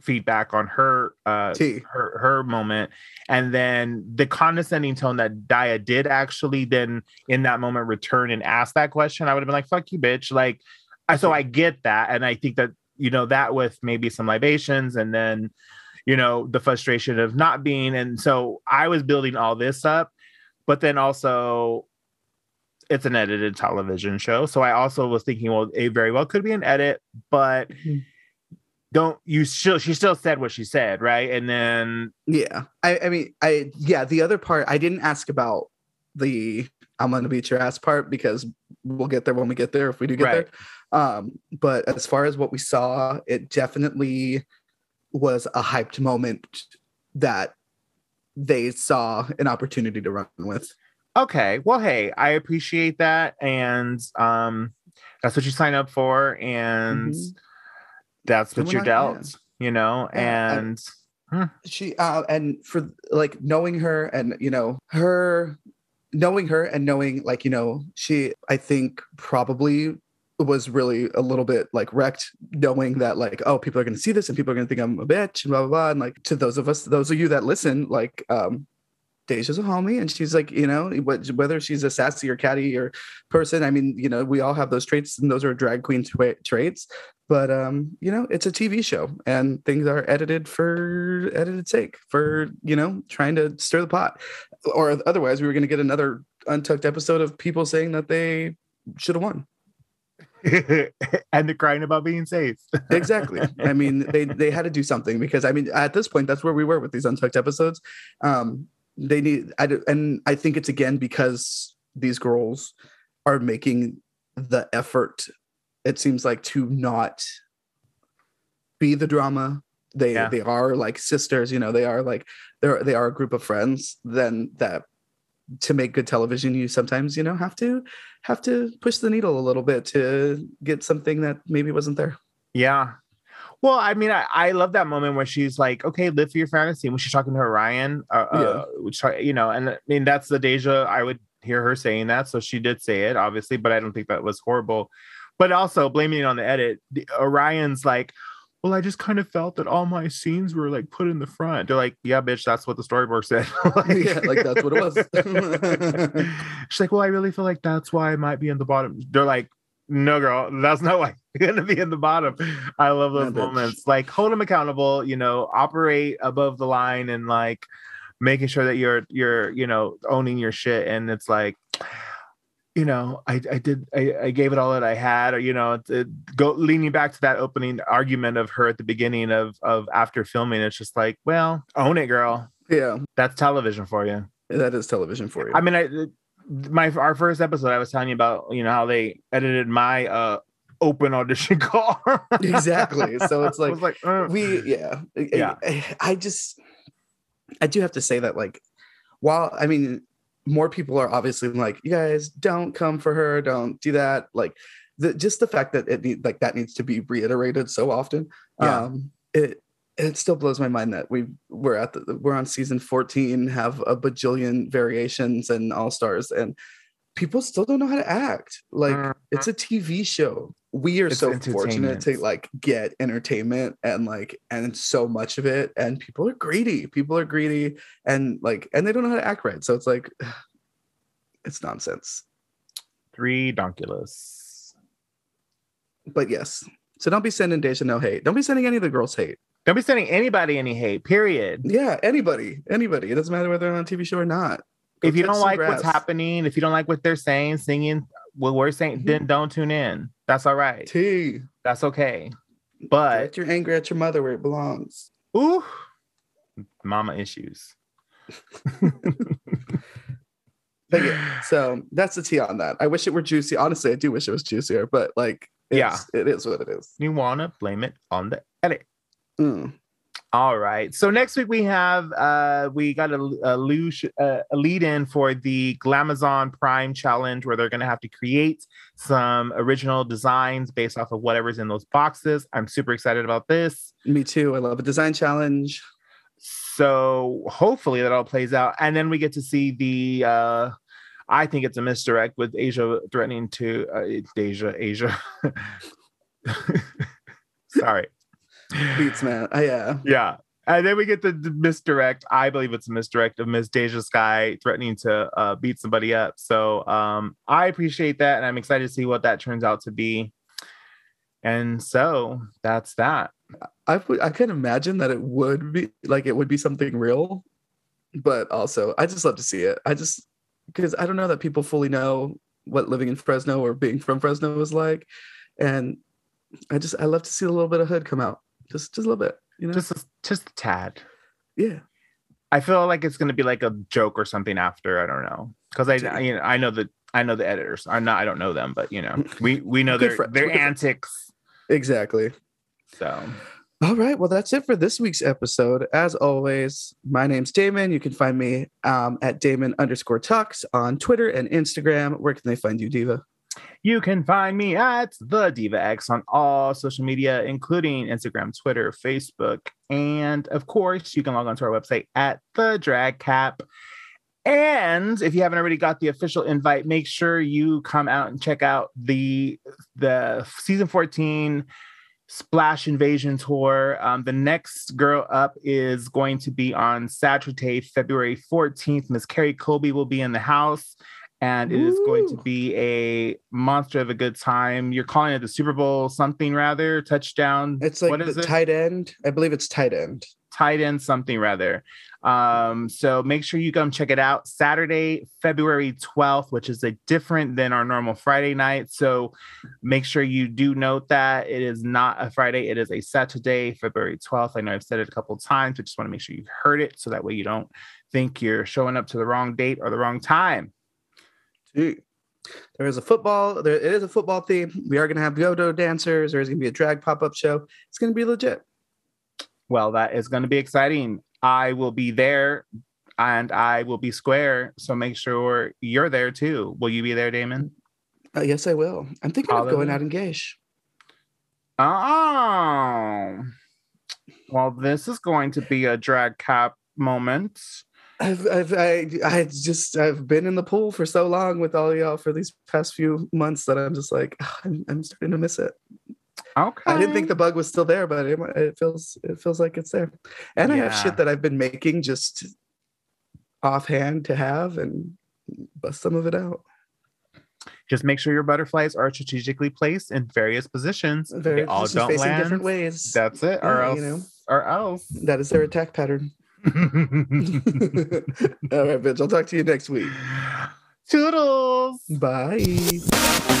feedback on her uh T. her her moment. And then the condescending tone that Daya did actually then in that moment return and ask that question I would have been like fuck you bitch. Like I so I get that. And I think that you know that with maybe some libations and then you know the frustration of not being. And so I was building all this up but then also it's an edited television show so I also was thinking well it very well could be an edit but Mhm. don't you still she still said what she said right and then yeah. I, I mean, I, yeah, the other part, I didn't ask about the I'm gonna beat your ass part because we'll get there when we get there if we do get Right. there. Um, but as far as what we saw, it definitely was a hyped moment that they saw an opportunity to run with. Okay well hey i appreciate that and um that's what you sign up for and Mhm. that's what you're dealt you know Yeah, I- and she uh and for like knowing her and you know her knowing her and knowing like you know she i think probably was really a little bit like wrecked knowing that like oh people are going to see this and people are going to think i'm a bitch and blah blah blah and like to those of us those of you that listen like um DeJa's a homie, and she's like, you know, whether she's a sassy or catty or person. I mean, you know, we all have those traits, and those are drag queen twa- traits. But um, you know, it's a TV show, and things are edited for edited sake, for you know, trying to stir the pot. Or otherwise, we were going to get another untucked episode of people saying that they should have won. and the crying about being safe exactly i mean they they had to do something because i mean at this point that's where we were with these untucked episodes um they need I, and i think it's again because these girls are making the effort it seems like to not be the drama. They Yeah. they are like sisters, you know, they are like they're they are a group of friends, then that to make good television you sometimes, you know, have to have to push the needle a little bit to get something that maybe wasn't there. Yeah. Well, I mean, I, I love that moment where she's like, okay, live for your fantasy. When she's talking to Orion, uh, uh, which, you know, and I mean, that's the DeJa, I would hear her saying that. So she did say it, obviously, but I don't think that was horrible. But also blaming it on the edit, the, Orion's like, well, I just kind of felt that all my scenes were like put in the front. They're like, yeah, bitch, that's what the storyboard said. Yeah, like, that's what it was. She's like, well, I really feel like that's why I might be in the bottom. They're like, no, girl, that's not why you're gonna be in the bottom. I love those Yeah, bitch. moments. Like, hold them accountable. You know, operate above the line and like making sure that you're you're you know owning your shit. And it's like, you know, I I did I, I gave it all that I had. Or you know, it, it- go leaning back to that opening argument of her at the beginning of of after filming. It's just like, well, own it, girl. yeah, That's television for you. that is television for you. I mean, I my our first episode, I was telling you about you know how they edited my uh open audition call. Exactly. So it's like, like uh, we yeah Yeah. I, I just i do have to say that like while i mean more people are obviously like you guys don't come for her don't do that like the just the fact that it need, like that needs to be reiterated so often Yeah. um it it still blows my mind that we we're at the we're on season 14 have a bajillion variations and all stars and people still don't know how to act. Like Mhm. it's a tv show. We are It's so fortunate to like get entertainment and like and so much of it and people are greedy. People are greedy and like and they don't know how to act right. So it's like it's nonsense. Three donkulus. but yes. So don't be sending DeJa no hate. Don't be sending any of the girls hate Don't be sending anybody any hate. Period. yeah anybody anybody it doesn't matter whether they're on a tv show or not Go if you don't like what's happening, if you don't like what they're saying, singing, what we're saying, Mhm. then don't tune in. That's all right. T. That's okay. But Direct your anger at your mother where it belongs. ooh, mama issues. But yeah, so that's the tea on that. I wish it were juicy. Honestly, I do wish it was juicier, but like, Yeah. it is what it is. you wanna blame it on the edit. Mm. All right. So next week we have uh we got a, a, luge- uh, a lead in for the Glamazon Prime challenge where they're going to have to create some original designs based off of whatever's in those boxes. I'm super excited about this. Me too. I love a design challenge. So hopefully that all plays out and then we get to see the uh I think it's a misdirect with Asia threatening to uh, it's Asia Asia. Sorry. Beats, man. Uh, yeah. Yeah. And then we get the, the misdirect. I believe it's a misdirect of Miss DeJa Skye threatening to uh, beat somebody up. So um, I appreciate that, and I'm excited to see what that turns out to be. And so that's that. I would I can imagine that it would be like it would be something real, but also I just love to see it. I just because I don't know that people fully know what living in Fresno or being from Fresno is like, and I just I love to see a little bit of hood come out, just just a little bit, you know. Just a, just a tad. yeah, I feel like it's gonna be like a joke or something after. I don't know because I, I you know I know the I know the editors. I'm not I don't know them, but you know we we know their friends. their We're good friends. antics. exactly. So All right. Well, that's it for this week's episode. As always, my name's Damen. You can find me um, at Damen underscore Tux on Twitter and Instagram. Where can they find you, Diva? You can find me at the Diva X on all social media, including Instagram, Twitter, Facebook, and of course, you can log on to our website at the Drag Cap. And if you haven't already got the official invite, make sure you come out and check out the the season 14 Splash Invasion tour. Um, the next girl up is going to be on Saturday, February 14th. Miss Kerri Colby will be in the house and it is going to be a monster of a good time. You're calling it the Super Bowl something rather touchdown. It's like what is the it? tight end. I believe it's tight end. tight end something rather. Um, so make sure you come check it out Saturday, February 12th, which is a different than our normal Friday night. So make sure you do note that it is not a Friday, it is a Saturday, February 12th. I know I've said it a couple of times, but just want to make sure you've heard it so that way you don't think you're showing up to the wrong date or the wrong time. Gee. there is a football. There it is a football theme. We are going to have go-go dancers. There's going to be a drag pop-up show. It's going to be legit. Well, that is going to be exciting. I will be there and I will be square. So make sure you're there too. Will you be there, Damen? Uh, yes, I will. I'm thinking of going out in Gage. Oh, well, this is going to be a drag cap moment. I've, I've, I, I just, I've been in the pool for so long with all y'all for these past few months that I'm just like, ah, I'm, I'm starting to miss it. Okay. I didn't think the bug was still there, but it, it feels, it feels like it's there. And yeah. I have shit that I've been making just offhand to have and bust some of it out. Just make sure your butterflies are strategically placed in various positions. Various they all don't land. different ways. That's it. Or else, you know, or else. That is their attack pattern. all right, bitch. I'll talk to you next week. Toodles. Bye.